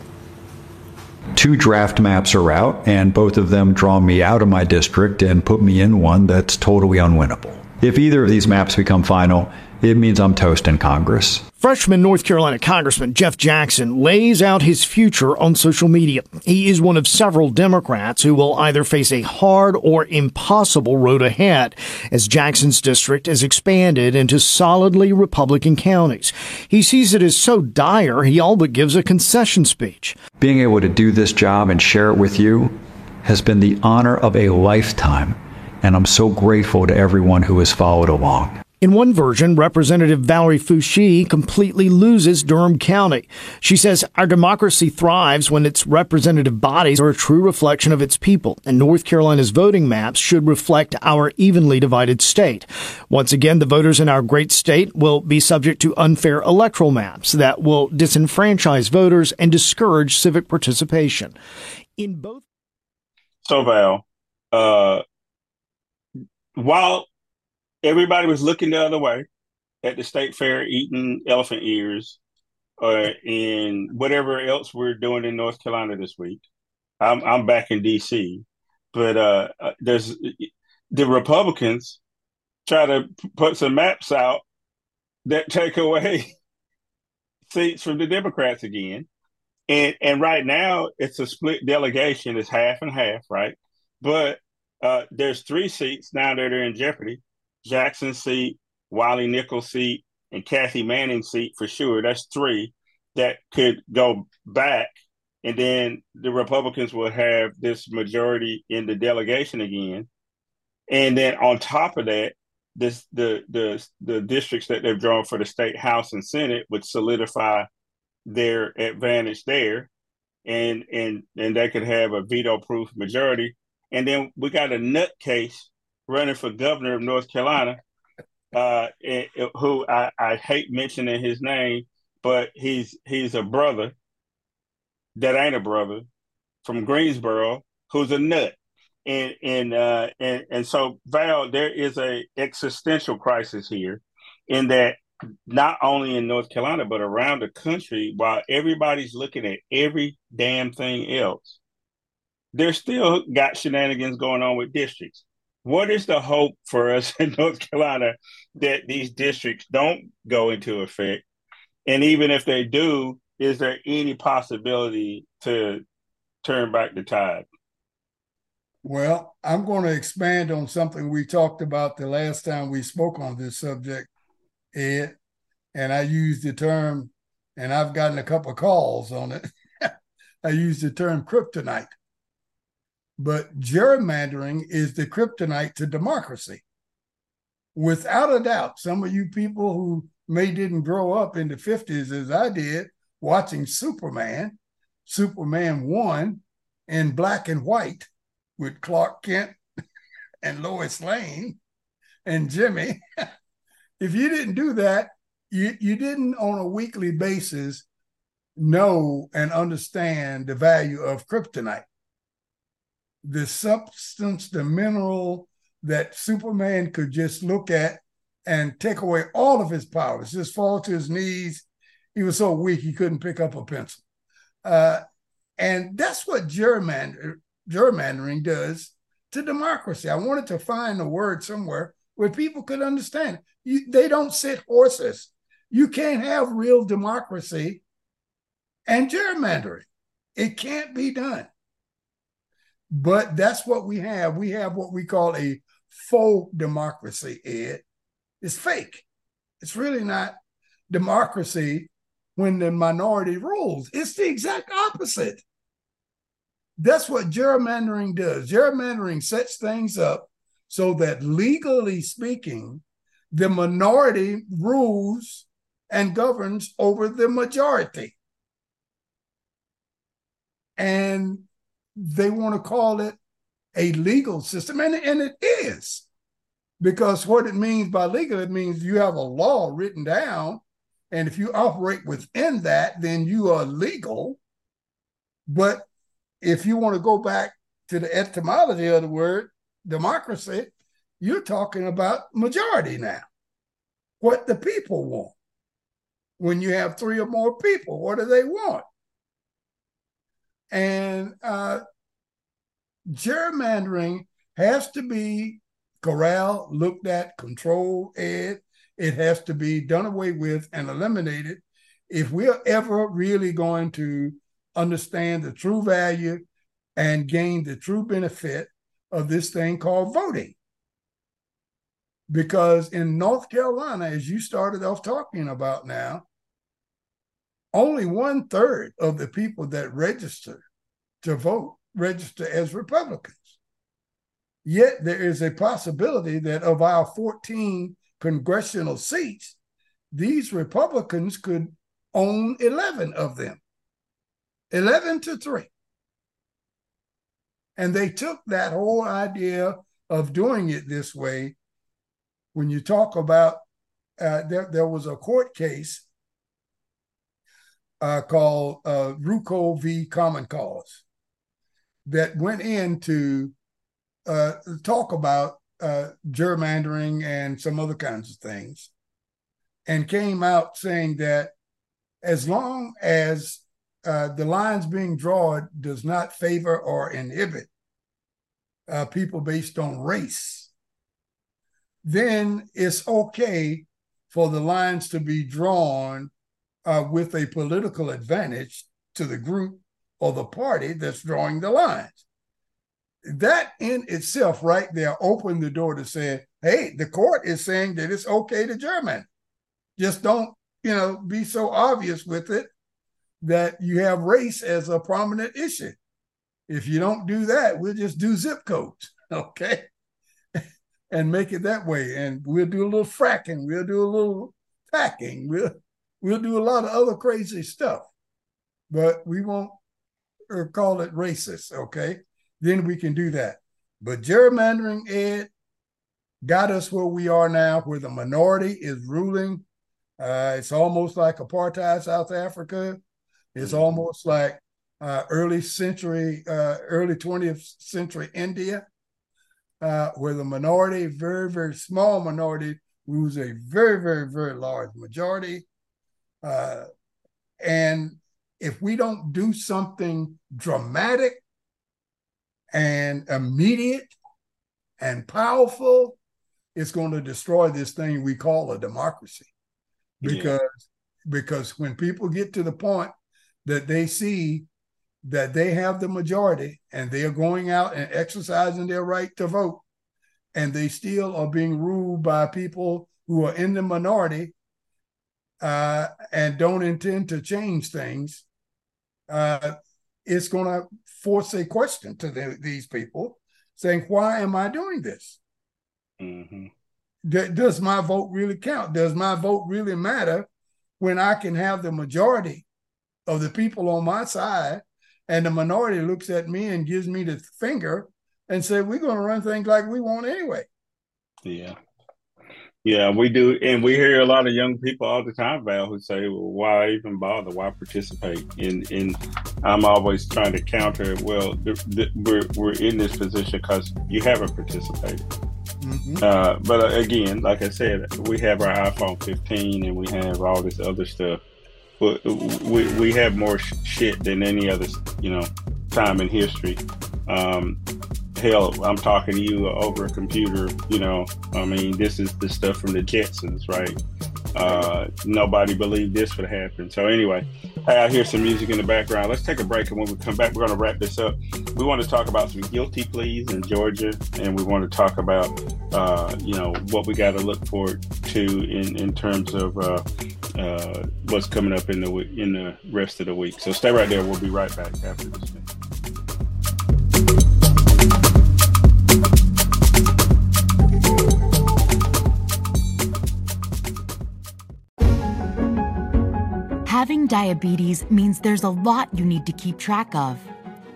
Two draft maps are out, and both of them draw me out of my district and put me in one that's totally unwinnable. If either of these maps become final, it means I'm toast in Congress. Freshman North Carolina Congressman Jeff Jackson lays out his future on social media. He is one of several Democrats who will either face a hard or impossible road ahead as Jackson's district is expanded into solidly Republican counties. He sees it as so dire he all but gives a concession speech. Being able to do this job and share it with you has been the honor of a lifetime, and I'm so grateful to everyone who has followed along. In one version, Representative Valerie Foushee completely loses Durham County. She says our democracy thrives when its representative bodies are a true reflection of its people, and North Carolina's voting maps should reflect our evenly divided state. Once again, the voters in our great state will be subject to unfair electoral maps that will disenfranchise voters and discourage civic participation. In both. So, Val, uh, while everybody was looking the other way at the state fair, eating elephant ears, uh, and whatever else we're doing in North Carolina this week. I'm I'm back in D.C., but uh, uh, there's the Republicans try to put some maps out that take away <laughs> seats from the Democrats again. And and right now it's a split delegation, it's half and half, right? But uh, there's three seats now that are in jeopardy. Jackson seat, Wiley Nickel's seat, and Kathy Manning seat for sure. That's three that could go back. And then the Republicans will have this majority in the delegation again. And then on top of that, this the the the districts that they've drawn for the state house and senate would solidify their advantage there and and and they could have a veto proof majority and then we got a nutcase running for governor of North Carolina, uh, who I, I hate mentioning his name, but he's he's a brother that ain't a brother from Greensboro who's a nut. And and uh, and and so Val, there is a existential crisis here, in that not only in North Carolina but around the country, while everybody's looking at every damn thing else, there's still got shenanigans going on with districts what is the hope for us <laughs> in North Carolina that these districts don't go into effect? And even if they do, is there any possibility to turn back the tide? Well, I'm going to expand on something we talked about the last time we spoke on this subject, Ed. And I used the term, and I've gotten a couple of calls on it. <laughs> I used the term kryptonite. But gerrymandering is the kryptonite to democracy. Without a doubt, some of you people who may didn't grow up in the 50s as I did, watching Superman, Superman 1 in black and white with Clark Kent <laughs> and Lois Lane and Jimmy. <laughs> if you didn't do that, you, you didn't on a weekly basis know and understand the value of kryptonite the substance, the mineral that Superman could just look at and take away all of his powers, just fall to his knees. He was so weak he couldn't pick up a pencil. Uh, and that's what gerrymander, gerrymandering does to democracy. I wanted to find a word somewhere. where people could understand. You, they don't sit horses. You can't have real democracy and gerrymandering. It can't be done. But that's what we have. We have what we call a faux democracy, Ed. It's fake. It's really not democracy when the minority rules. It's the exact opposite. That's what gerrymandering does. Gerrymandering sets things up so that legally speaking, the minority rules and governs over the majority. And they want to call it a legal system, and, and it is. Because what it means by legal, it means you have a law written down, and if you operate within that, then you are legal. But if you want to go back to the etymology of the word democracy, you're talking about majority now. What the people want. When you have three or more people, what do they want? And uh, gerrymandering has to be corralled, looked at, controlled, ed. It has to be done away with and eliminated if we're ever really going to understand the true value and gain the true benefit of this thing called voting. Because in North Carolina, as you started off talking about now, only one third of the people that register to vote register as Republicans. Yet there is a possibility that of our 14 congressional seats, these Republicans could own 11 of them. 11 to 3. And they took that whole idea of doing it this way. When you talk about, uh, there, there was a court case uh, called uh, Rucho v. Common Cause that went in to uh, talk about uh, gerrymandering and some other kinds of things, and came out saying that as long as uh, the lines being drawn does not favor or inhibit uh, people based on race, then it's okay for the lines to be drawn uh, with a political advantage to the group or the party that's drawing the lines. That in itself, right there, opened the door to say, hey, the court is saying that it's okay to German. Just don't, you know, be so obvious with it that you have race as a prominent issue. If you don't do that, we'll just do zip codes, <laughs> okay? and make it that way. And we'll do a little fracking, we'll do a little packing, we'll we'll do a lot of other crazy stuff. But we won't or call it racist, okay? Then we can do that. But gerrymandering, Ed, got us where we are now, where the minority is ruling. Uh, it's almost like apartheid South Africa. It's mm-hmm. almost like uh, early century, uh, early 20th century India, uh, where the minority, very, very small minority, rules a very, very, very large majority. Uh, and if we don't do something dramatic and immediate and powerful, it's going to destroy this thing we call a democracy. Because yeah. because when people get to the point that they see that they have the majority and they are going out and exercising their right to vote, and they still are being ruled by people who are in the minority uh, and don't intend to change things, uh, it's going to force a question to the, these people saying, Why am I doing this? Mm-hmm. D- does my vote really count? Does my vote really matter when I can have the majority of the people on my side and the minority looks at me and gives me the finger and say, We're going to run things like we want anyway? Yeah. Yeah, we do, and we hear a lot of young people all the time, Val, who say, "Well, why even bother? Why participate?" And and I'm always trying to counter. Well, th- th- we're we're in this position because you haven't participated. Mm-hmm. Uh, but uh, again, like I said, we have our iPhone 15 and we have all this other stuff. But we we have more sh- shit than any other, you know, time in history. Um, hell, I'm talking to you over a computer. You know, I mean, this is the stuff from the Jetsons, right? Uh, nobody believed this would happen. So anyway, I hear some music in the background. Let's take a break, and when we come back, we're going to wrap this up. We want to talk about some guilty pleas in Georgia, and we want to talk about, uh, you know, what we got to look forward to in in terms of uh, uh, what's coming up in the in the rest of the week. So stay right there. We'll be right back after this. Having diabetes means there's a lot you need to keep track of.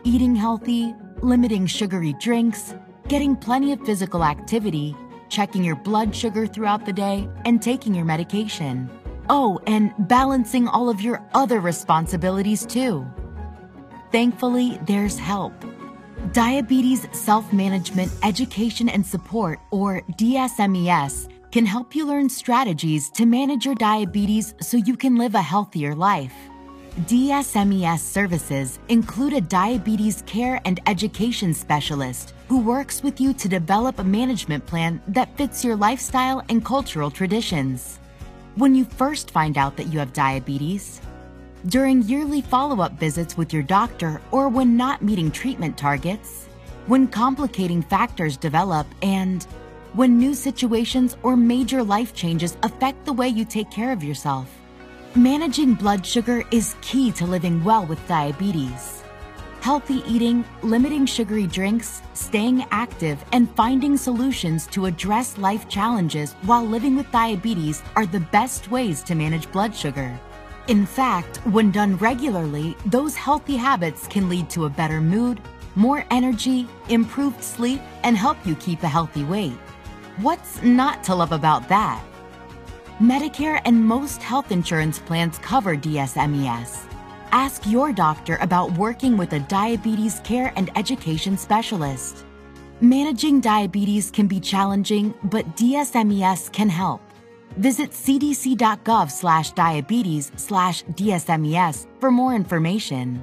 Eating healthy, limiting sugary drinks, getting plenty of physical activity, checking your blood sugar throughout the day, and taking your medication. Oh, and balancing all of your other responsibilities too. Thankfully, there's help. Diabetes Self Management Education and Support, or DSMES, can help you learn strategies to manage your diabetes so you can live a healthier life. DSMES services include a diabetes care and education specialist who works with you to develop a management plan that fits your lifestyle and cultural traditions. When you first find out that you have diabetes, during yearly follow up visits with your doctor or when not meeting treatment targets, when complicating factors develop, and when new situations or major life changes affect the way you take care of yourself. Managing blood sugar is key to living well with diabetes. Healthy eating, limiting sugary drinks, staying active, and finding solutions to address life challenges while living with diabetes are the best ways to manage blood sugar. In fact, when done regularly, those healthy habits can lead to a better mood, more energy, improved sleep, and help you keep a healthy weight. What's not to love about that? Medicare and most health insurance plans cover DSMES. Ask your doctor about working with a diabetes care and education specialist. Managing diabetes can be challenging, but DSMES can help. Visit cdc.gov slash diabetes slash DSMES for more information.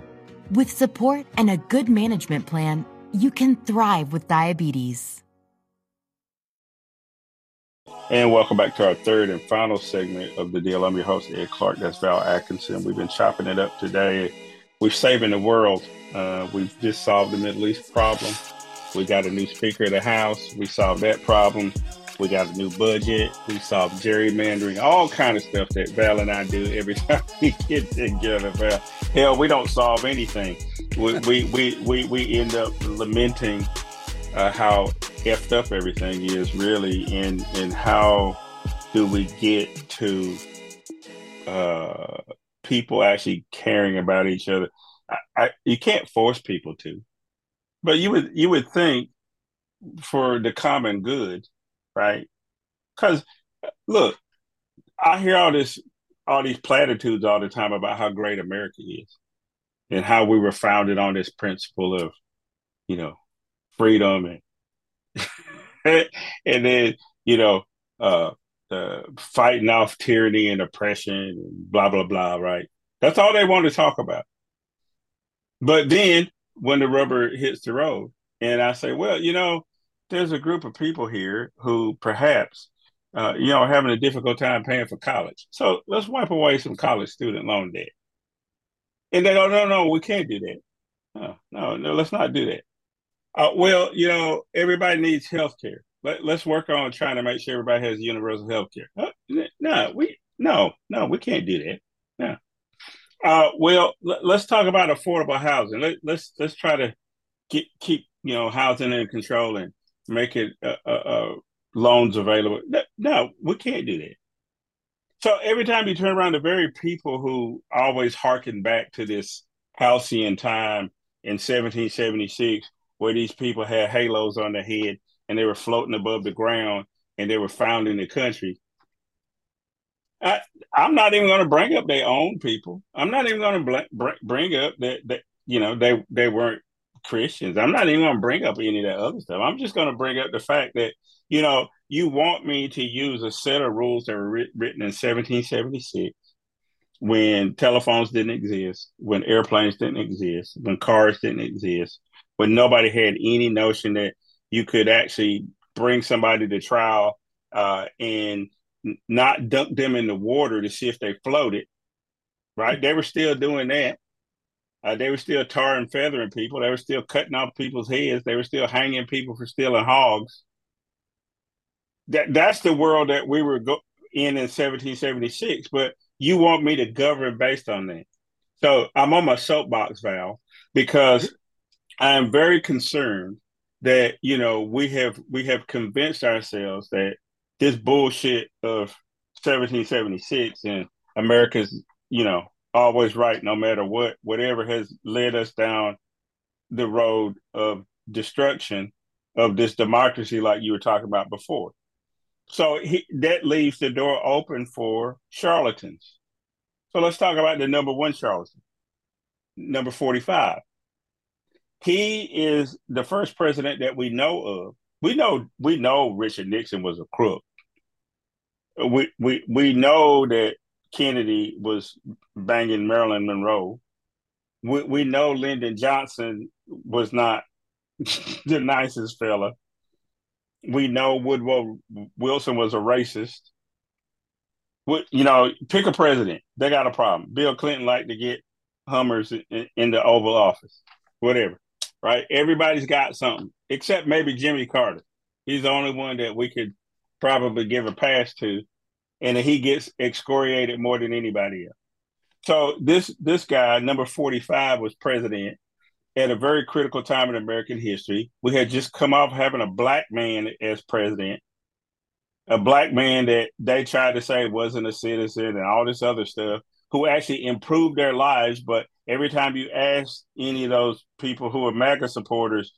With support and a good management plan, you can thrive with diabetes. And welcome back to our third and final segment of the deal. I'm your host, Ed Clark. That's Val Atkinson. We've been chopping it up today. We're saving the world. Uh, we've just solved the Middle East problem. We got a new Speaker of the House. We solved that problem. We got a new budget. We solved gerrymandering, all kind of stuff that Val and I do every <laughs> time we get together. Val. Hell, we don't solve anything. We, we, we, we, we end up lamenting uh, how effed up everything is really and and how do we get to uh, people actually caring about each other? I, I, you can't force people to but you would you would think for the common good right? Because look i hear all this all these platitudes all the time about how great america is and how we were founded on this principle of you know freedom and <laughs> and then you know uh fighting off tyranny and oppression and blah blah blah right? That's all they want to talk about. But then when the rubber hits the road and i say well you know there's a group of people here who perhaps uh, you know having a difficult time paying for college. So let's wipe away some college student loan debt. And they go no no we can't do that. No no let's not do that uh, well, you know, everybody needs health care. Let, let's work on trying to make sure everybody has universal health care. Uh, no, we no, no, we can't do that. No. Uh, well, let, us talk about affordable housing. Let, let's let's try to get keep you know housing in control and make it uh, uh, uh loans available. No, no, we can't do that. So every time you turn around, the very people who always harken back to this halcyon time in 1776 where these people had halos on their head and they were floating above the ground and they were founding the country. I, am not even going to bring up their own people. I'm not even going to bl- bring up that, that you know they they weren't Christians. I'm not even going to bring up any of that other stuff. I'm just going to bring up the fact that you know you want me to use a set of rules that were written in 1776 when telephones didn't exist, when airplanes didn't exist, when cars didn't exist, when nobody had any notion that you could actually bring somebody to trial uh, and not dunk them in the water to see if they floated. Right? They were still doing that. Uh, they were still tar and feathering people. They were still cutting off people's heads. They were still hanging people for stealing hogs. That that's the world that we were go- in in 1776. But you want me to govern based on that? So I'm on my soapbox, Val, because I am very concerned that you know we have we have convinced ourselves that this bullshit of 1776 and America's you know always right no matter what whatever has led us down the road of destruction of this democracy like you were talking about before. So he, that leaves the door open for charlatans. So let's talk about the number one charlatan number 45 he is the first president that we know of. We know we know Richard Nixon was a crook. We we we know that Kennedy was banging Marilyn Monroe. We we know Lyndon Johnson was not <laughs> the nicest fella. We know Woodrow Wilson was a racist. What you know, pick a president. They got a problem. Bill Clinton liked to get Hummers in, in the Oval Office. Whatever right? Everybody's got something, except maybe Jimmy Carter. He's the only one that we could probably give a pass to, and he gets excoriated more than anybody else. So this this guy, number forty five, was president at a very critical time in American history. We had just come off having a black man as president, a black man that they tried to say wasn't a citizen and all this other stuff, who actually improved their lives, but every time you ask any of those people who are MAGA supporters,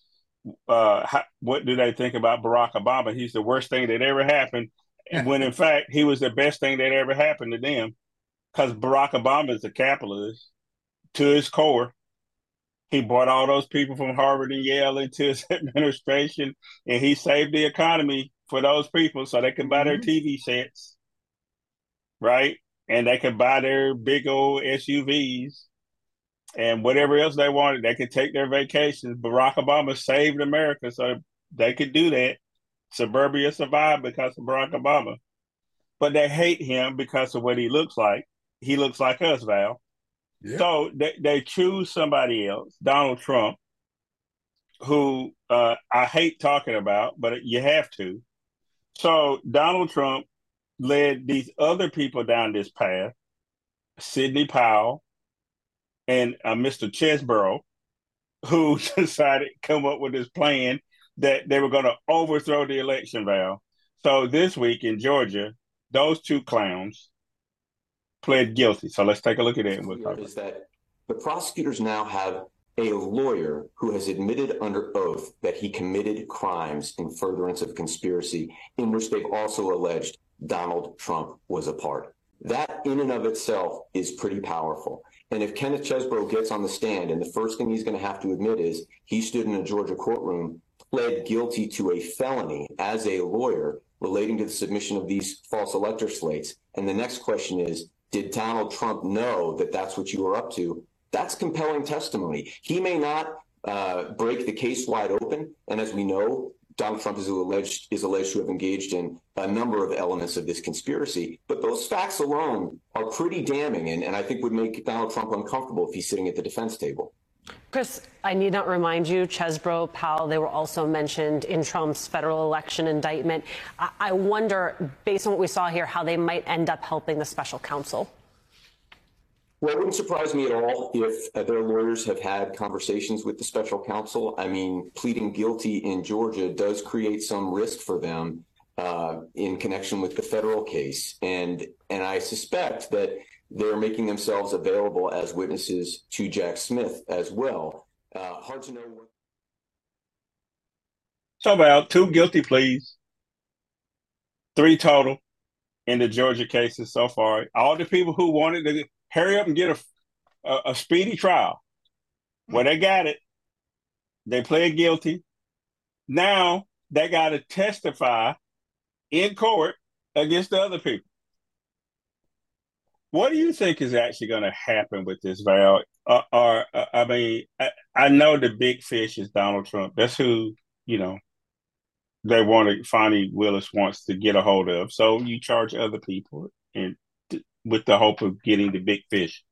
uh, how, what do they think about Barack Obama? He's the worst thing that ever happened, when in fact he was the best thing that ever happened to them, because Barack Obama is a capitalist to his core. He brought all those people from Harvard and Yale into his <laughs> administration, and he saved the economy for those people so they can buy their mm-hmm. TV sets, right? And they could buy their big old SUVs and whatever else they wanted, they could take their vacations. Barack Obama saved America, so they could do that. Suburbia survived because of Barack Obama, but they hate him because of what he looks like. He looks like us, Val. Yeah. So they, they choose somebody else, Donald Trump, who uh, I hate talking about, but you have to. So Donald Trump led these other people down this path. Sidney Powell, and uh, Mr. Chesebro, who <laughs> decided to come up with this plan that they were going to overthrow the election, Val. So this week in Georgia, those two clowns pled guilty. So let's take a look at it. We'll is that the prosecutors now have a lawyer who has admitted under oath that he committed crimes in furtherance of conspiracy in which they've also alleged Donald Trump was a part. That in and of itself is pretty powerful. And if Kenneth Chesebro gets on the stand and the first thing he's going to have to admit is he stood in a Georgia courtroom, pled guilty to a felony as a lawyer relating to the submission of these false elector slates. And the next question is, did Donald Trump know that that's what you were up to? That's compelling testimony. He may not uh, break the case wide open. And as we know, Donald Trump is alleged is alleged to have engaged in a number of elements of this conspiracy. But those facts alone are pretty damning, and, and I think would make Donald Trump uncomfortable if he's sitting at the defense table. Chris, I need not remind you, Chesebro, Powell, they were also mentioned in Trump's federal election indictment. I, I wonder, based on what we saw here, how they might end up helping the special counsel. Well, it wouldn't surprise me at all if their lawyers have had conversations with the special counsel. I mean, pleading guilty in Georgia does create some risk for them uh, in connection with the federal case, and and I suspect that they're making themselves available as witnesses to Jack Smith as well. Uh, hard to know. What- so about two guilty pleas, three total in the Georgia cases so far. All the people who wanted to hurry up and get a, a, a speedy trial. Well, they got it. They pled guilty. Now they got to testify in court against the other people. what do you think is actually going to happen with this Val? Uh, or uh, I mean, I, I, know the big fish is Donald Trump. That's who you know they want to. Fani Willis wants to get a hold of. So you charge other people, and with the hope of getting the big fish.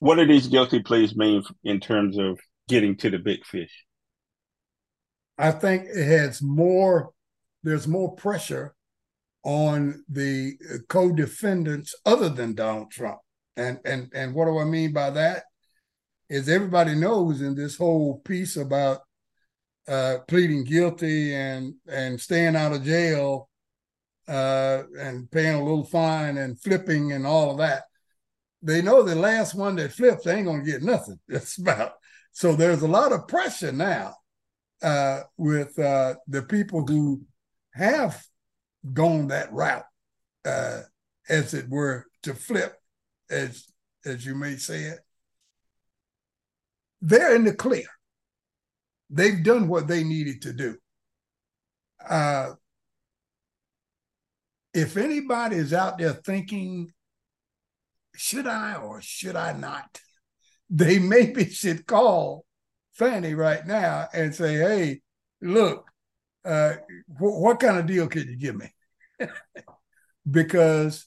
What do these guilty pleas mean in terms of getting to the big fish? I think it has more. There's more pressure on the co-defendants other than Donald Trump. And and and what do I mean by that? Is everybody knows in this whole piece about uh, pleading guilty and and staying out of jail uh, and paying a little fine and flipping and all of that. They know the last one that flips ain't gonna get nothing. <laughs> It's about so there's a lot of pressure now uh, with uh, the people who have gone that route, uh, as it were, to flip, as as you may say it. They're in the clear. They've done what they needed to do. Uh, if anybody is out there thinking, should I or should I not? <laughs> They maybe should call Fani right now and say, hey, look, uh, what kind of deal could you give me? <laughs> because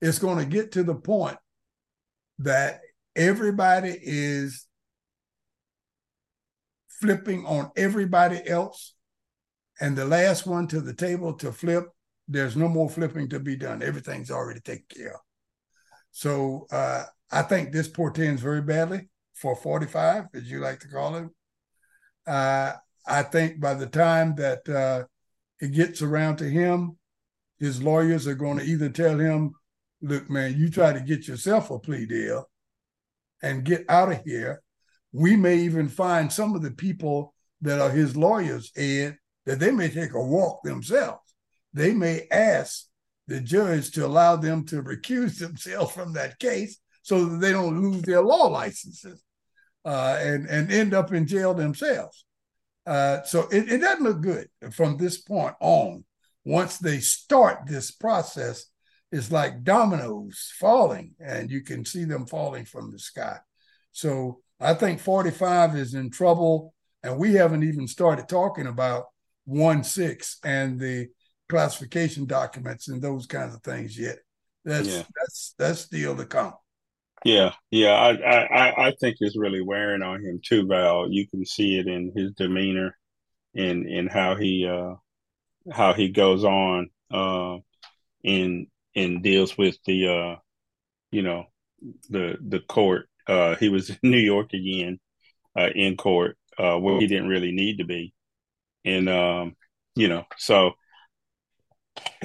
it's going to get to the point that everybody is flipping on everybody else. And the last one to the table to flip, there's no more flipping to be done. Everything's already taken care of. So uh, I think this portends very badly for 45, as you like to call it. Uh, I think by the time that uh, it gets around to him, his lawyers are going to either tell him, look, man, you try to get yourself a plea deal and get out of here. We may even find some of the people that are his lawyers, Ed, that they may take a walk themselves. They may ask the judge to allow them to recuse themselves from that case so that they don't lose their law licenses uh, and, and end up in jail themselves. Uh, so it, it doesn't look good from this point on. Once they start this process, it's like dominoes falling, and you can see them falling from the sky. So I think 45 is in trouble, and we haven't even started talking about 1 6 and the classification documents and those kinds of things yet. That's yeah. that's that's still to come. Yeah, yeah, I, I I think it's really wearing on him too, Val. You can see it in his demeanor, and in how he uh how he goes on uh and and deals with the uh you know the the court. Uh, he was <laughs> in New York again, uh, in court, uh, where he didn't really need to be, and um, you know, so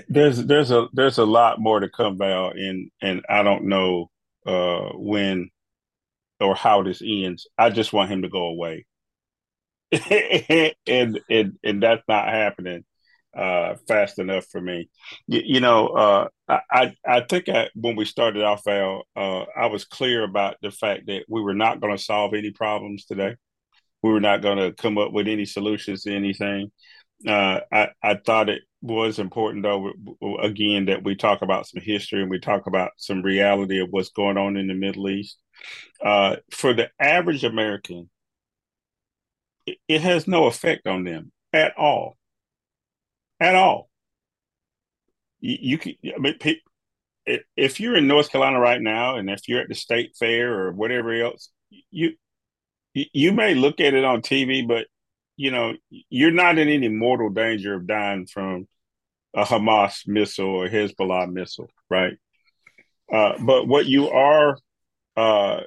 there's there's a there's a lot more to come, Val, and and I don't know uh, when or how this ends. I just want him to go away, <laughs> and and and that's not happening uh, fast enough for me. You, know, uh, I I think I, when we started off, Al, uh, I was clear about the fact that we were not going to solve any problems today. We were not going to come up with any solutions to anything. Uh, I I thought it was important though again that we talk about some history and we talk about some reality of what's going on in the middle east. Uh, for the average american it, has no effect on them at all. At all. You, you can i mean if you're in north carolina right now and if you're at the state fair or whatever else you you may look at it on tv but you know, you're not in any mortal danger of dying from a Hamas missile or Hezbollah missile, right? Uh, but what you are uh,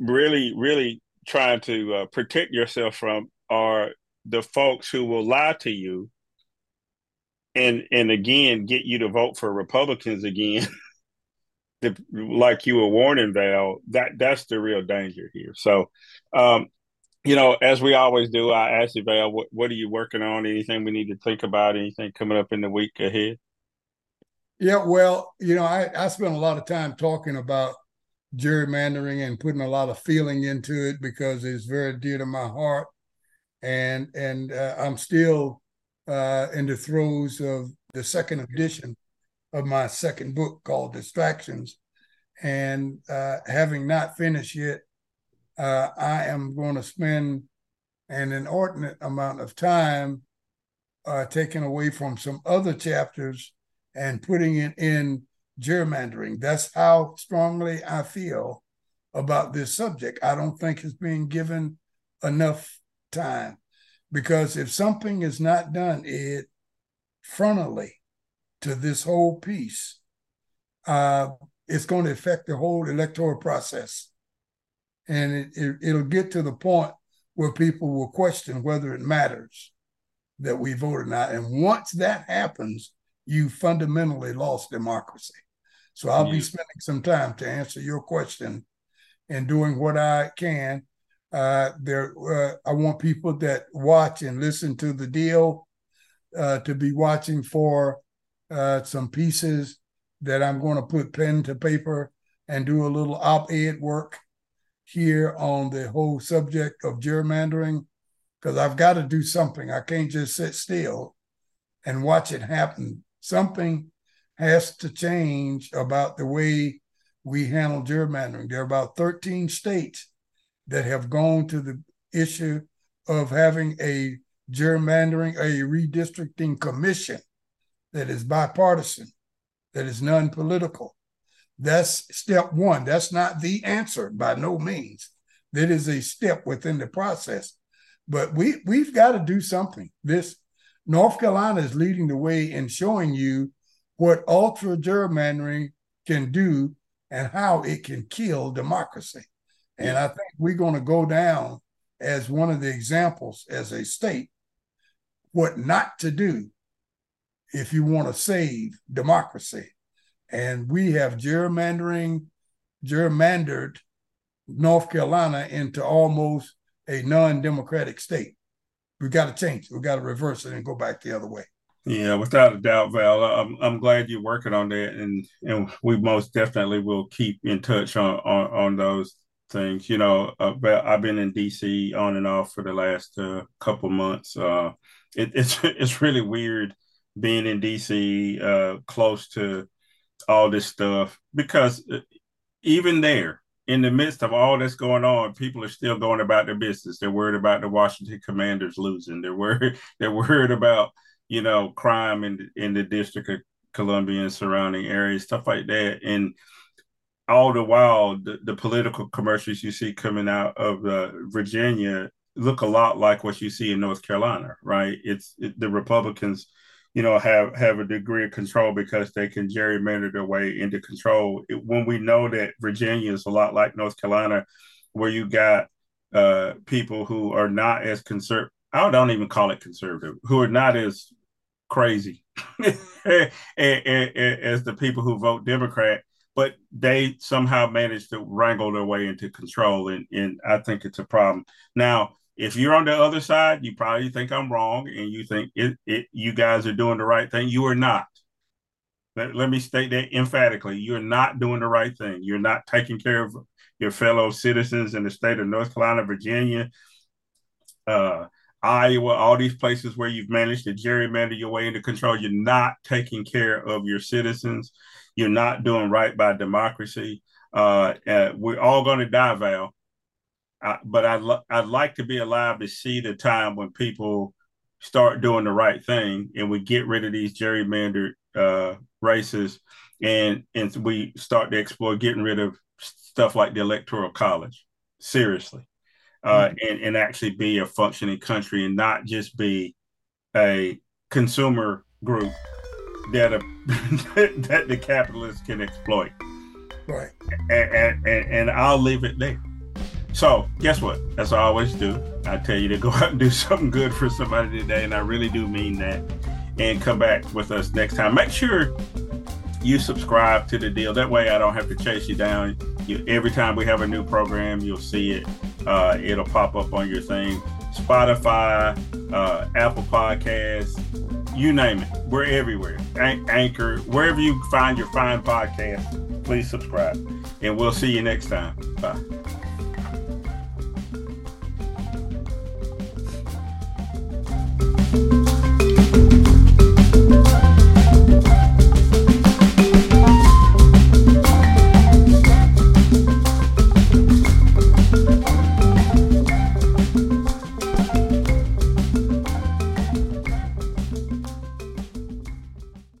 really, really trying to uh, protect yourself from are the folks who will lie to you and and again get you to vote for Republicans again. <laughs> like you were warning Val, that that's the real danger here. So um, you know, as we always do, I ask you, Val, what, what are you working on? Anything we need to think about? Anything coming up in the week ahead? Yeah, well, you know, I, I spent a lot of time talking about gerrymandering and putting a lot of feeling into it because it's very dear to my heart, and and uh, I'm still uh, in the throes of the second edition of my second book called Distractions, And uh, having not finished yet, uh, I am going to spend an inordinate amount of time uh, taken away from some other chapters and putting it in gerrymandering. That's how strongly I feel about this subject. I don't think it's being given enough time because if something is not done, it frontally to this whole piece, uh, it's going to affect the whole electoral process. And it, it, it'll get to the point where people will question whether it matters that we vote or not. And once that happens, you fundamentally lost democracy. So I'll be spending some time to answer your question and doing what I can. Uh, there, uh, I want people that watch and listen to the deal uh, to be watching for uh, some pieces that I'm going to put pen to paper and do a little op-ed work here on the whole subject of gerrymandering because I've got to do something. I can't just sit still and watch it happen. Something has to change about the way we handle gerrymandering. There are about 13 states that have gone to the issue of having a gerrymandering, a redistricting commission that is bipartisan, that is non political. That's step one. That's not the answer by no means. That is a step within the process. But we we've got to do something. This North Carolina is leading the way in showing you what ultra gerrymandering can do and how it can kill democracy. And I think we're going to go down as one of the examples as a state what not to do if you want to save democracy. And we have gerrymandering, gerrymandered North Carolina into almost a non-democratic state. We got to change. We got to reverse it and go back the other way. Yeah, without a doubt, Val. I'm I'm glad you're working on that, and and we most definitely will keep in touch on on, on those things. You know, uh, I've been in DC on and off for the last uh, couple months. Uh, it, it's <laughs> it's really weird being in DC, uh, close to all this stuff, because uh, even there, in the midst of all that's going on, people are still going about their business. They're worried about the Washington Commanders losing. They're worried. <laughs> They're worried about you know, crime in in the District of Columbia and surrounding areas, stuff like that. And all the while, the, the political commercials you see coming out of uh, Virginia look a lot like what you see in North Carolina, right? It's it, the Republicans, you know, have have a degree of control because they can gerrymander their way into control. It, when we know that Virginia is a lot like North Carolina, where you got uh, people who are not as conservative I don't even call it conservative, who are not as crazy <laughs> as the people who vote Democrat, but they somehow manage to wrangle their way into control. And, and I think it's a problem. Now, if you're on the other side, you probably think I'm wrong and you think it, it you guys are doing the right thing. You are not. Let, let me state that emphatically. You're not doing the right thing. You're not taking care of your fellow citizens in the state of North Carolina, Virginia, uh, Iowa, all these places where you've managed to gerrymander your way into control, you're not taking care of your citizens. You're not doing right by democracy. Uh, uh, we're all going to die, Val. But I'd, lo- I'd like to be alive to see the time when people start doing the right thing and we get rid of these gerrymandered uh, races and and we start to explore getting rid of stuff like the electoral college. Seriously uh, mm-hmm. and, and actually be a functioning country and not just be a consumer group that a, <laughs> that the capitalists can exploit. Right. And, and, and I'll leave it there. So, guess what? As I always do, I tell you to go <laughs> out and do something good for somebody today, and I really do mean that. And come back with us next time. Make sure you subscribe to the deal. That way, I don't have to chase you down. You, every time we have a new program, you'll see it. Uh, it'll pop up on your thing. Spotify, uh, Apple Podcasts, you name it. We're everywhere. An- Anchor, wherever you find your fine podcast, please subscribe. And we'll see you next time. Bye.